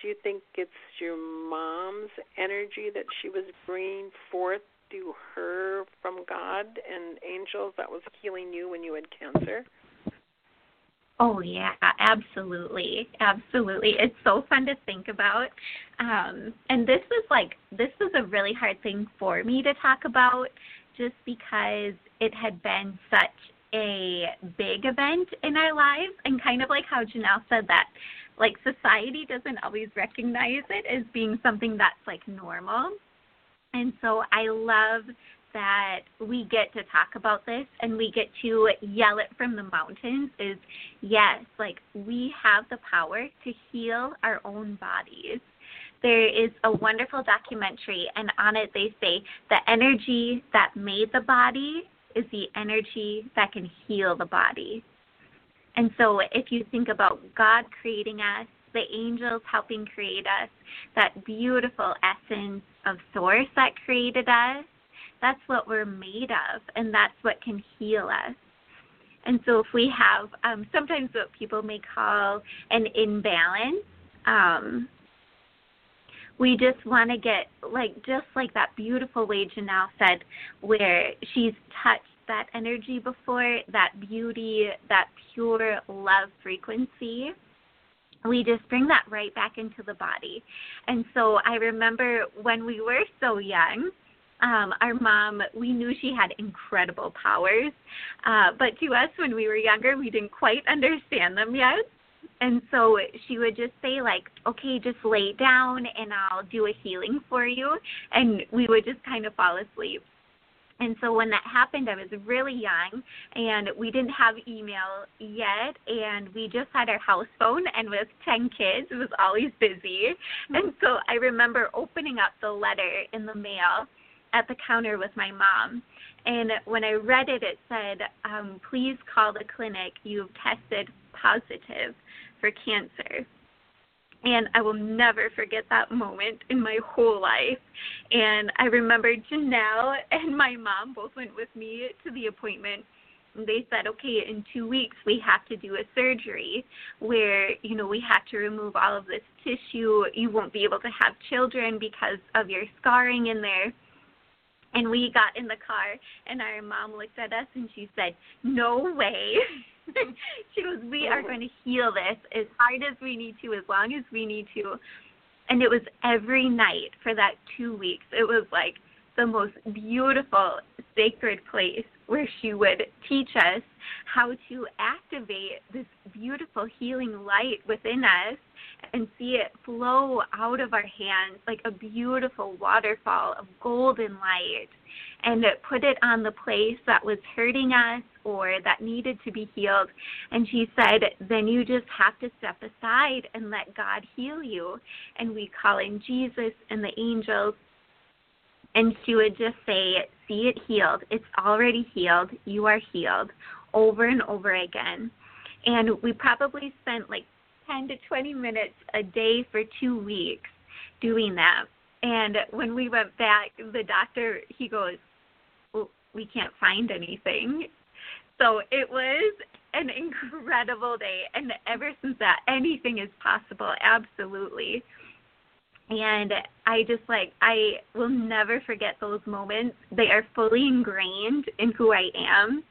do you think it's your mom's energy that she was bringing forth to her from God and angels that was healing you when you had cancer? Oh yeah, absolutely, absolutely. It's so fun to think about, um, and this was like this was a really hard thing for me to talk about, just because it had been such a big event in our lives, and kind of like how Jinelle said that, like society doesn't always recognize it as being something that's like normal. And so I love that we get to talk about this and we get to yell it from the mountains is yes, like we have the power to heal our own bodies. There is a wonderful documentary, and on it they say the energy that made the body is the energy that can heal the body. And so if you think about God creating us, the angels helping create us, that beautiful essence of source that created us, that's what we're made of, and that's what can heal us. And so, if we have um, sometimes what people may call an imbalance, um, we just want to get like just like that beautiful way Jinelle said, where she's touched that energy before, that beauty, that pure love frequency we just bring that right back into the body. And so I remember when we were so young, um, our mom, we knew she had incredible powers, uh, but to us when we were younger, we didn't quite understand them yet. And so she would just say, like, okay, just lay down and I'll do a healing for you. And we would just kind of fall asleep. And so when that happened, I was really young, and we didn't have email yet, and we just had our house phone, and with 10 kids, it was always busy. Mm-hmm. And so I remember opening up the letter in the mail at the counter with my mom. And when I read it, it said, um, please call the clinic. You've tested positive for cancer. And I will never forget that moment in my whole life. And I remember Jinelle and my mom both went with me to the appointment And they said, okay, in two weeks we have to do a surgery where, you know, we have to remove all of this tissue. You won't be able to have children because of your scarring in there. And we got in the car, and our mom looked at us and she said, No way. she goes, We are going to heal this as hard as we need to, as long as we need to. And it was every night for that two weeks. It was like the most beautiful, sacred place where she would teach us how to activate this beautiful healing light within us and see it flow out of our hands like a beautiful waterfall of golden light and put it on the place that was hurting us or that needed to be healed. And she said, then you just have to step aside and let God heal you. And we call in Jesus and the angels. And she would just say, see it healed. It's already healed. You are healed over and over again. And we probably spent like 10 to 20 minutes a day for two weeks doing that. And when we went back, the doctor, he goes, well, we can't find anything. So it was an incredible day. And ever since that, anything is possible, absolutely. And I just like, I will never forget those moments. They are fully ingrained in who I am.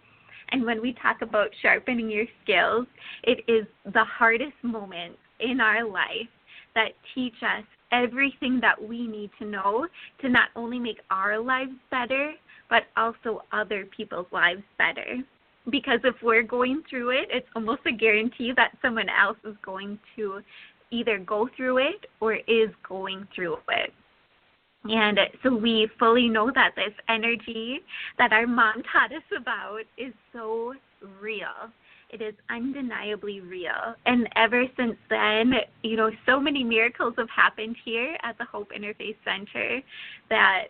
And when we talk about sharpening your skills, it is the hardest moments in our life that teach us everything that we need to know to not only make our lives better, but also other people's lives better. Because if we're going through it, it's almost a guarantee that someone else is going to either go through it or is going through it. And so we fully know that this energy that our mom taught us about is so real. It is undeniably real. And ever since then, you know, so many miracles have happened here at the Hope Interfaith Center that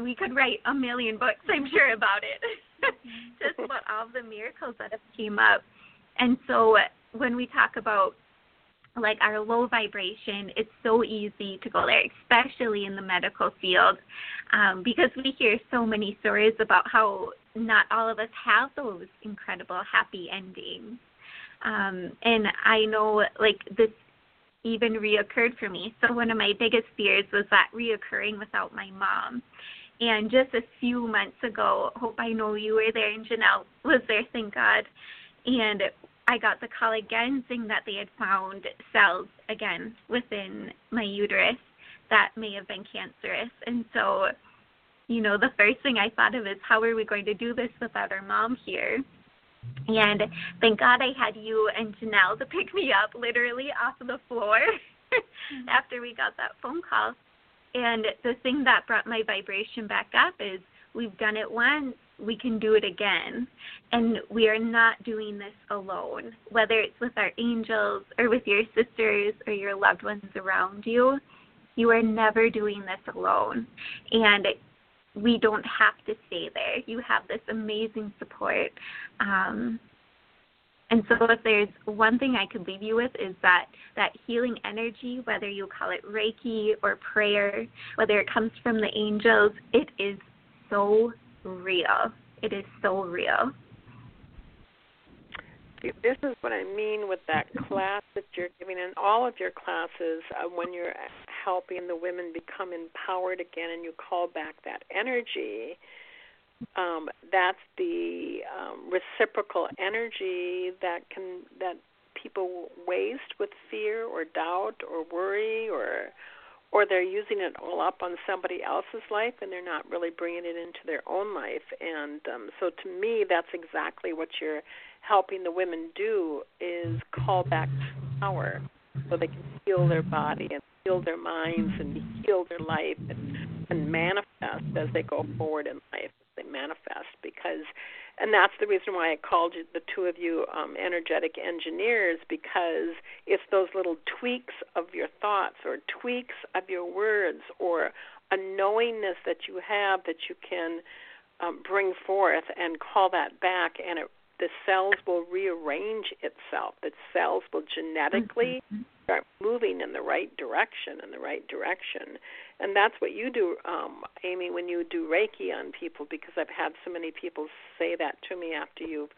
we could write a million books, I'm sure, about it. Just about all the miracles that have came up. And so when we talk about like our low vibration, it's so easy to go there, especially in the medical field, um, because we hear so many stories about how not all of us have those incredible happy endings. Um, and I know, like, this even reoccurred for me. So, one of my biggest fears was that reoccurring without my mom. And just a few months ago, hope I know you were there, and Jinelle was there, thank God. And I got the call again saying that they had found cells again within my uterus that may have been cancerous. And so you know, the first thing I thought of is how are we going to do this without our mom here? And thank God I had you and Jinelle to pick me up literally off of the floor mm-hmm. after we got that phone call. And the thing that brought my vibration back up is we've done it once, we can do it again. And we are not doing this alone, whether it's with our angels or with your sisters or your loved ones around you. You are never doing this alone. And we don't have to stay there. You have this amazing support. Um, and so if there's one thing I could leave you with is that that healing energy, whether you call it Reiki or prayer, whether it comes from the angels, it is so real. It is so real. This is what I mean with that class that you're giving in all of your classes uh, when you're helping the women become empowered again and you call back that energy. Um, that's the um, reciprocal energy that can that people waste with fear or doubt or worry or or they're using it all up on somebody else's life and they're not really bringing it into their own life. And um so to me that's exactly what you're helping the women do is call back power so they can heal their body and heal their minds and heal their life and, and manifest as they go forward in life they manifest. Because and that's the reason why I called you the two of you um, energetic engineers because it's those little tweaks of your thoughts or tweaks of your words or a knowingness that you have that you can um, bring forth and call that back and it the cells will rearrange itself. The cells will genetically mm-hmm. Start moving in the right direction, in the right direction. And that's what you do, um, Amy, when you do Reiki on people, because I've had so many people say that to me after you've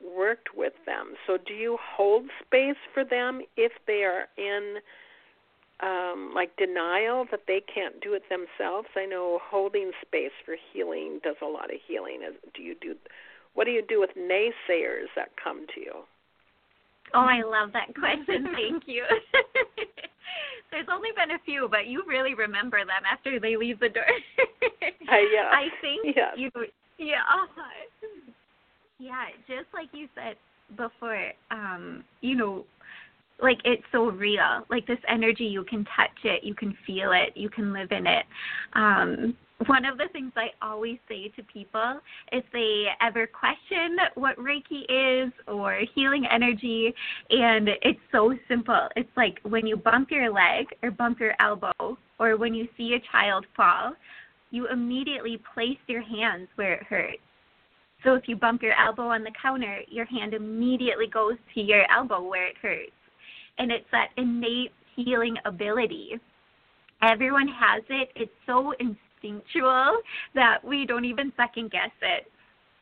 worked with them. So, do you hold space for them if they are in um, like denial that they can't do it themselves? I know holding space for healing does a lot of healing. Do you do? What do you do with naysayers that come to you? Oh, I love that question. Thank you. There's only been a few, but you really remember them after they leave the door. uh, yeah. I think yeah. you yeah. Yeah, just like you said before, um, you know, like it's so real. Like this energy you can touch it, you can feel it, you can live in it. Um one of the things I always say to people if they ever question what Reiki is or healing energy, and it's so simple. It's like when you bump your leg or bump your elbow, or when you see a child fall, you immediately place your hands where it hurts. So if you bump your elbow on the counter, your hand immediately goes to your elbow where it hurts. And it's that innate healing ability. Everyone has it. It's so instinctual that we don't even second guess it.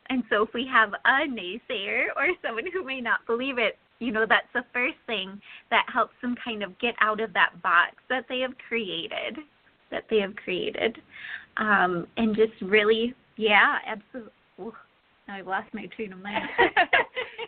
And so if we have a naysayer or someone who may not believe it, you know, that's the first thing that helps them kind of get out of that box that they have created, that they have created. Um, and just really, yeah, absolutely. I've lost my train of mind.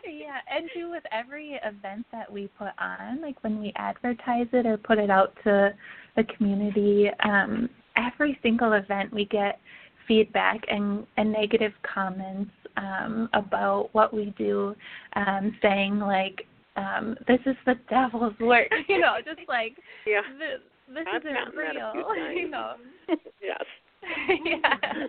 yeah, and too with every event that we put on, like when we advertise it or put it out to the community, um, every single event we get feedback and, and negative comments um, about what we do, um, saying like, um, "This is the devil's work," you know, just like yeah. this, this I've isn't real, you know. yes. yeah,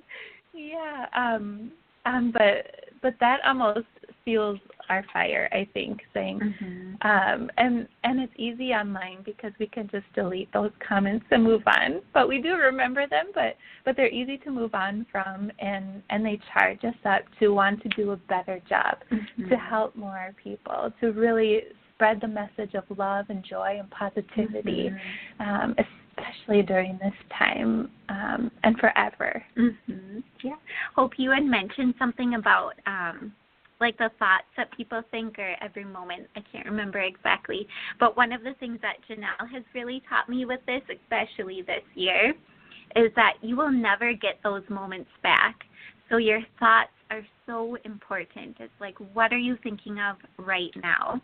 yeah. Um, um, but but that almost fuels our fire, I think, saying mm-hmm. um and and it's easy online because we can just delete those comments and move on. But we do remember them, but but they're easy to move on from and and they charge us up to want to do a better job, mm-hmm. to help more people, to really spread the message of love and joy and positivity, mm-hmm. um, especially during this time um, and forever. Mm-hmm. Yeah. Hope you had mentioned something about um, like the thoughts that people think are every moment. I can't remember exactly. But one of the things that Jinelle has really taught me with this, especially this year, is that you will never get those moments back. So your thoughts are so important. It's like, what are you thinking of right now?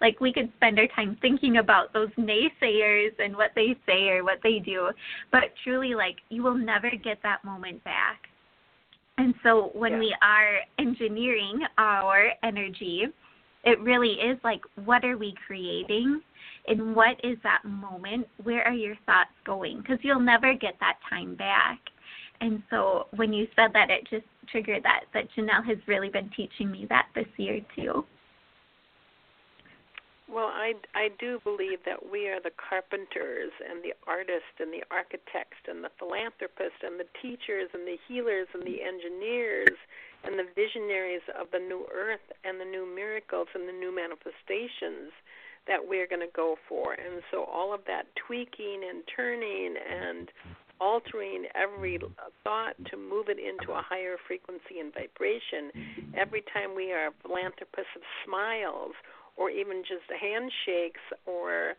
like we could spend our time thinking about those naysayers and what they say or what they do, but truly, like you will never get that moment back. And so when yeah. we are engineering our energy, it really is like what are we creating and what is that moment? Where are your thoughts going? Because you'll never get that time back. And so when you said that, it just triggered that that Jinelle has really been teaching me that this year too. Well, I, I do believe that we are the carpenters and the artists and the architects and the philanthropists and the teachers and the healers and the engineers and the visionaries of the new earth and the new miracles and the new manifestations that we're going to go for. And so all of that tweaking and turning and altering every thought to move it into a higher frequency and vibration. Every time we are philanthropists of smiles or even just handshakes or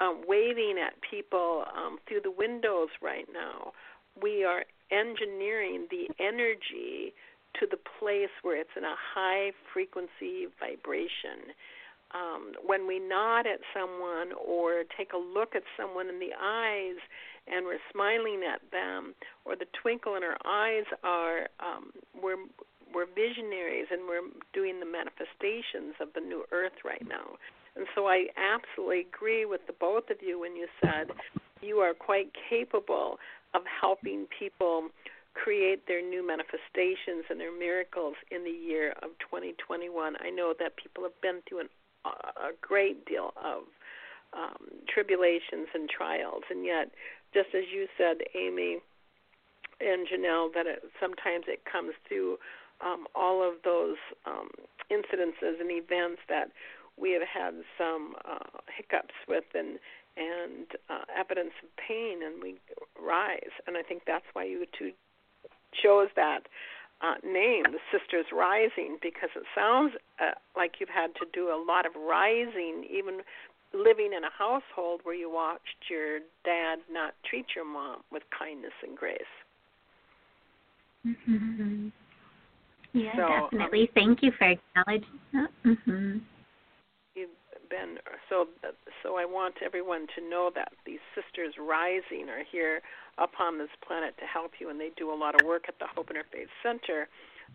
um, waving at people um, through the windows right now, we are engineering the energy to the place where it's in a high frequency vibration. Um, when we nod at someone or take a look at someone in the eyes and we're smiling at them, or the twinkle in our eyes are um, we're we're visionaries and we're doing the manifestations of the new earth right now. And so I absolutely agree with the both of you when you said you are quite capable of helping people create their new manifestations and their miracles in the year of 2021. I know that people have been through an a great deal of um, tribulations and trials, and yet, just as you said, Amy and Jinelle, that it, sometimes it comes through um, all of those um, incidences and events that we have had some uh, hiccups with and and uh, evidence of pain, and we rise. And I think that's why you two chose that uh, name, the Sisters Rising, because it sounds uh, like you've had to do a lot of rising, even living in a household where you watched your dad not treat your mom with kindness and grace. Mm-hmm. Yeah, so, definitely. Um, Thank you for acknowledging that. Mm-hmm. You've been so. So I want everyone to know that these sisters rising are here upon this planet to help you, and they do a lot of work at the Hope Interfaith Center.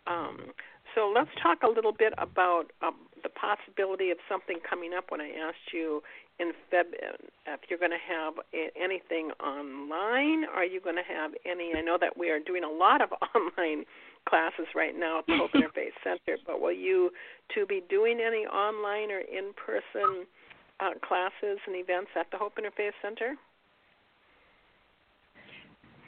Um, so let's talk a little bit about um, the possibility of something coming up. When I asked you in Feb, if you're going to have anything online, are you going to have any? I know that we are doing a lot of online classes right now at the Hope Interfaith Center, but will you to be doing any online or in-person uh, classes and events at the Hope Interfaith Center?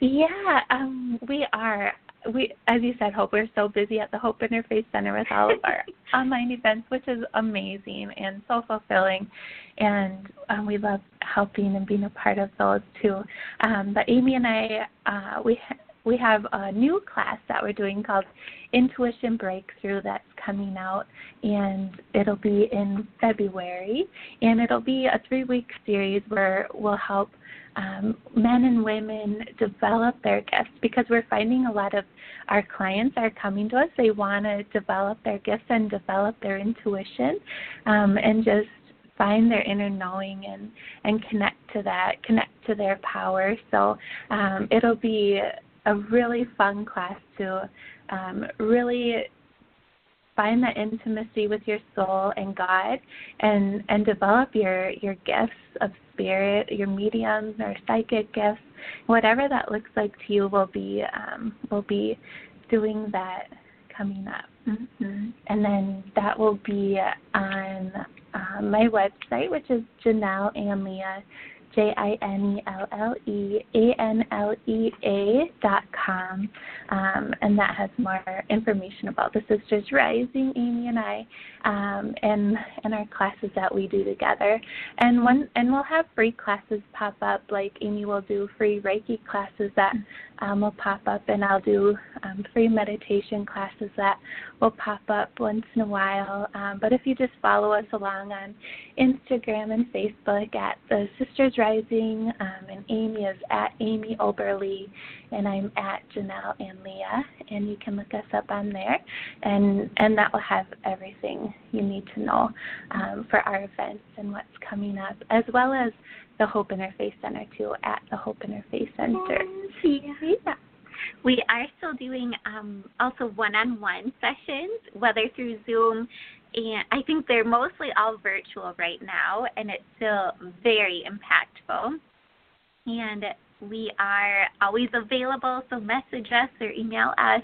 Yeah, um, we are. We, as you said, Hope, we're so busy at the Hope Interfaith Center with all of our online events, which is amazing and so fulfilling. And um, we love helping and being a part of those too. Um, but Amy and I, uh, we we have a new class that we're doing called Intuition Breakthrough that's coming out, and it'll be in February. And it'll be a three week series where we'll help um, men and women develop their gifts because we're finding a lot of our clients are coming to us. They want to develop their gifts and develop their intuition um, and just find their inner knowing and and connect to that connect to their power so um, it'll be a really fun class to um, really find that intimacy with your soul and God and and develop your your gifts of spirit, your mediums or psychic gifts, whatever that looks like to you will be um, will be doing that coming up. Mm-hmm. And then that will be on uh, my website, which is Jinelle Anlea J I N E L L E A N L E A dot com, um, and that has more information about the Sisters Rising, Amy and I, um, and and our classes that we do together. And one and we'll have free classes pop up, like Amy will do free Reiki classes that um, will pop up, and I'll do um, free meditation classes that will pop up once in a while. Um, but if you just follow us along on Instagram and Facebook at the Sisters Rising, um, and Amy is at Amy Oberle, and I'm at Jinelle Anlea, and you can look us up on there, and and that will have everything you need to know um, for our events and what's coming up, as well as the Hope Interfaith Center too at the Hope Interfaith Center. Yeah. We are still doing um, also one-on-one sessions, whether through Zoom, and I think they're mostly all virtual right now, and it's still very impactful. And we are always available, so message us or email us.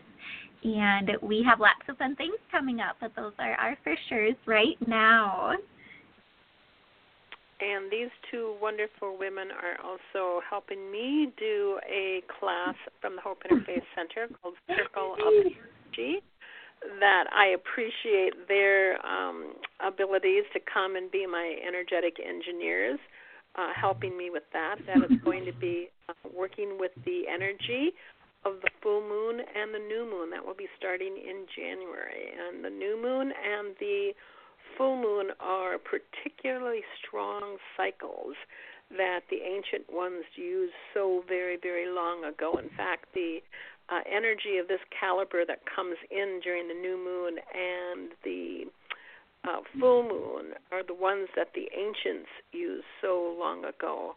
And we have lots of fun things coming up, but those are our for sure's right now. And these two wonderful women are also helping me do a class from the Hope Interfaith Center called Circle of Energy. That I appreciate their um, abilities to come and be my energetic engineers, uh, helping me with that. That is going to be uh, working with the energy of the full moon and the new moon. That will be starting in January. And the new moon and the full moon are particularly strong cycles that the ancient ones used so very, very long ago. In fact, the uh, energy of this caliber that comes in during the new moon and the uh, full moon are the ones that the ancients used so long ago.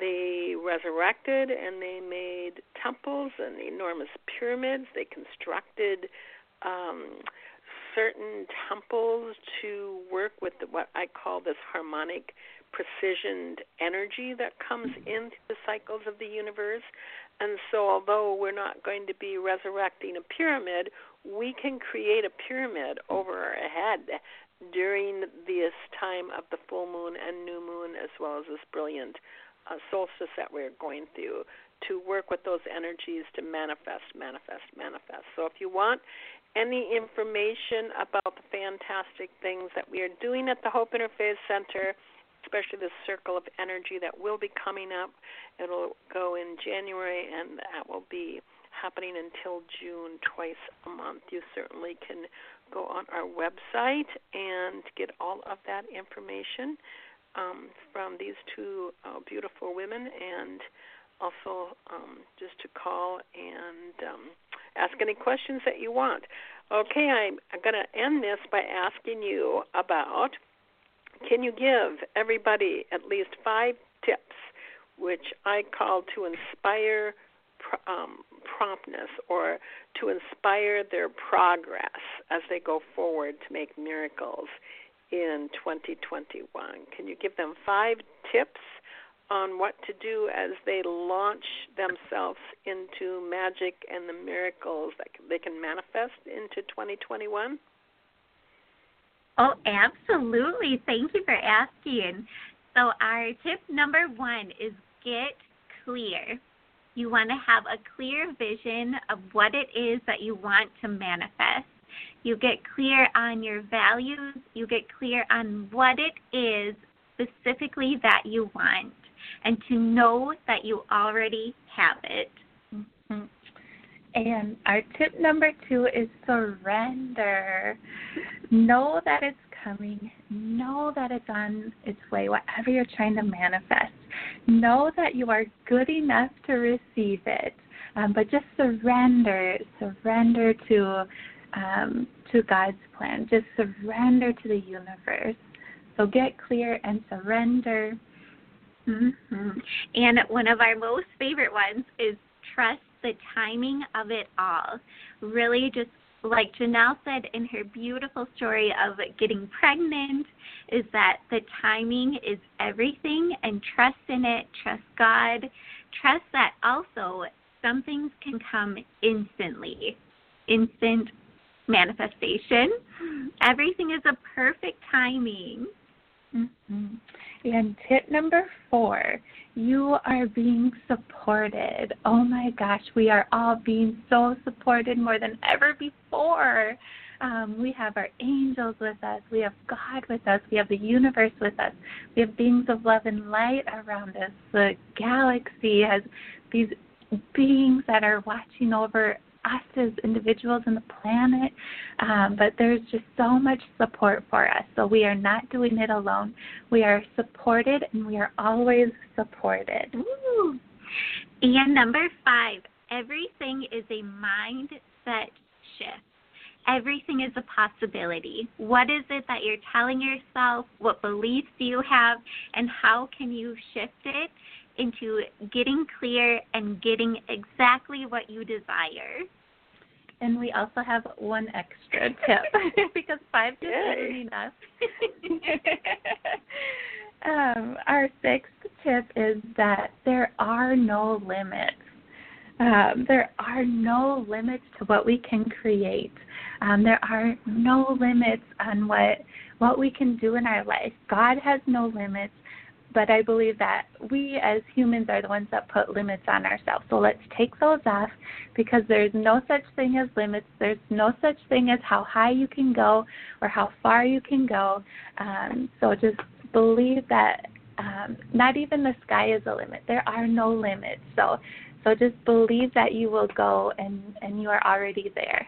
They resurrected and they made temples and enormous pyramids. They constructed um, certain temples to work with the, what I call this harmonic precisioned energy that comes into the cycles of the universe. And so, although we're not going to be resurrecting a pyramid, we can create a pyramid over our head during this time of the full moon and new moon, as well as this brilliant uh, solstice that we're going through, to work with those energies to manifest, manifest, manifest. So, if you want any information about the fantastic things that we are doing at the Hope Interfaith Center, especially the Circle of Energy that will be coming up. It'll go in January and that will be happening until June, twice a month. You certainly can go on our website and get all of that information um, from these two uh, beautiful women and also um, just to call and um, ask any questions that you want. Okay, I'm, I'm going to end this by asking you about can you give everybody at least five tips, which I call to inspire um, promptness or to inspire their progress as they go forward to make miracles in 2021? Can you give them five tips on what to do as they launch themselves into magic and the miracles that they can manifest into 2021? Oh, absolutely. Thank you for asking. So, our tip number one is get clear. You want to have a clear vision of what it is that you want to manifest. You get clear on your values, you get clear on what it is specifically that you want and to know that you already have it. Mm-hmm. And our tip number two is surrender. know that it's coming. Know that it's on its way, whatever you're trying to manifest. Know that you are good enough to receive it. Um, but just surrender. Surrender to um, to God's plan. Just surrender to the universe. So get clear and surrender Mm-hmm. And one of our most favorite ones is trust the timing of it all. Really, just like Jinelle said in her beautiful story of getting pregnant, is that the timing is everything, and trust in it, trust God, trust that also some things can come instantly, instant manifestation. Everything is a perfect timing. Mm-hmm. And tip number four, you are being supported. Oh my gosh, we are all being so supported more than ever before. Um, we have our angels with us. We have God with us. We have the universe with us. We have beings of love and light around us. The galaxy has these beings that are watching over us as individuals in the planet, um, but there's just so much support for us. So we are not doing it alone. We are supported, and we are always supported. Ooh. And number five, everything is a mindset shift. Everything is a possibility. What is it that you're telling yourself? What beliefs do you have? And how can you shift it into getting clear and getting exactly what you desire? And we also have one extra tip because five just isn't enough. um, our sixth tip is that there are no limits. Um, there are no limits to what we can create. Um, there are no limits on what what we can do in our life. God has no limits, but I believe that we as humans are the ones that put limits on ourselves. So let's take those off because there's no such thing as limits. There's no such thing as how high you can go or how far you can go. Um, so just believe that um, not even the sky is a limit. There are no limits. So so just believe that you will go and and you are already there.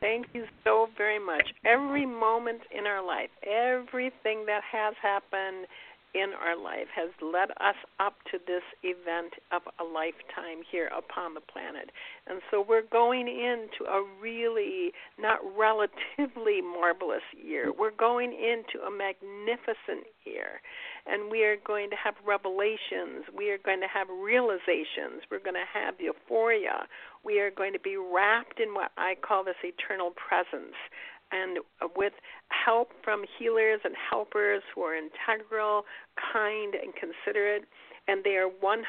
Thank you so very much. Every moment in our life, everything that has happened in our life has led us up to this event of a lifetime here upon the planet. And so we're going into a really, not relatively marvelous year. We're going into a magnificent year. And we are going to have revelations. We are going to have realizations. We're going to have euphoria. We are going to be wrapped in what I call this eternal presence and with help from healers and helpers who are integral, kind, and considerate. And they are 100%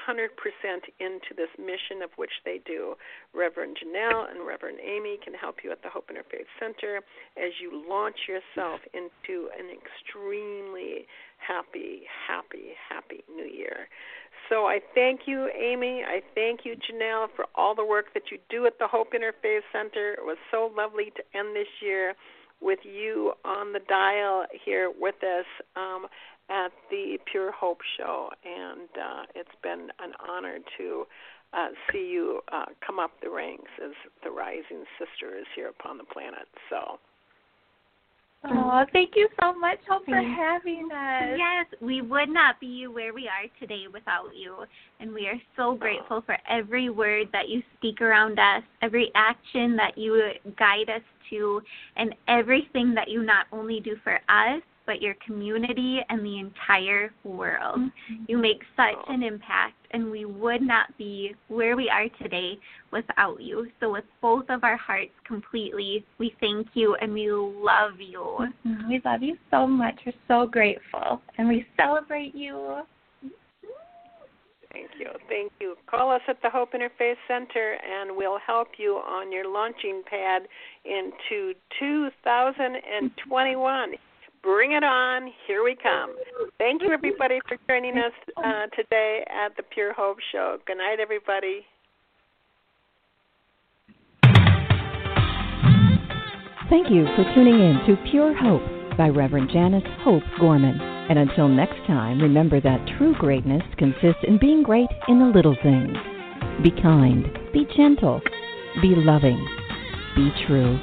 into this mission of which they do. Reverend Jinelle and Reverend Amy can help you at the Hope Interfaith Center as you launch yourself into an extremely happy, happy, happy new year. So I thank you, Amy. I thank you, Jinelle, for all the work that you do at the Hope Interfaith Center. It was so lovely to end this year with you on the dial here with us um, at the Pure Hope Show, and uh, it's been an honor to uh, see you uh, come up the ranks as the rising sisters here upon the planet. So. Oh, thank you so much, Hope, for having us. Yes, we would not be where we are today without you. And we are so grateful for every word that you speak around us, every action that you guide us to, and everything that you not only do for us, but your community and the entire world. Mm-hmm. You make such an impact, and we would not be where we are today without you. So, with both of our hearts completely, we thank you and we love you. Mhm. We love you so much. We're so grateful, and we celebrate you. Thank you. Thank you. Call us at the Hope Interfaith Center and we'll help you on your launching pad into 2021. Bring it on. Here we come. Thank you, everybody, for joining us uh, today at the Pure Hope Show. Good night, everybody. Thank you for tuning in to Pure Hope by Reverend Janice Hope Gorman. And until next time, remember that true greatness consists in being great in the little things. Be kind, be gentle, be loving, be true.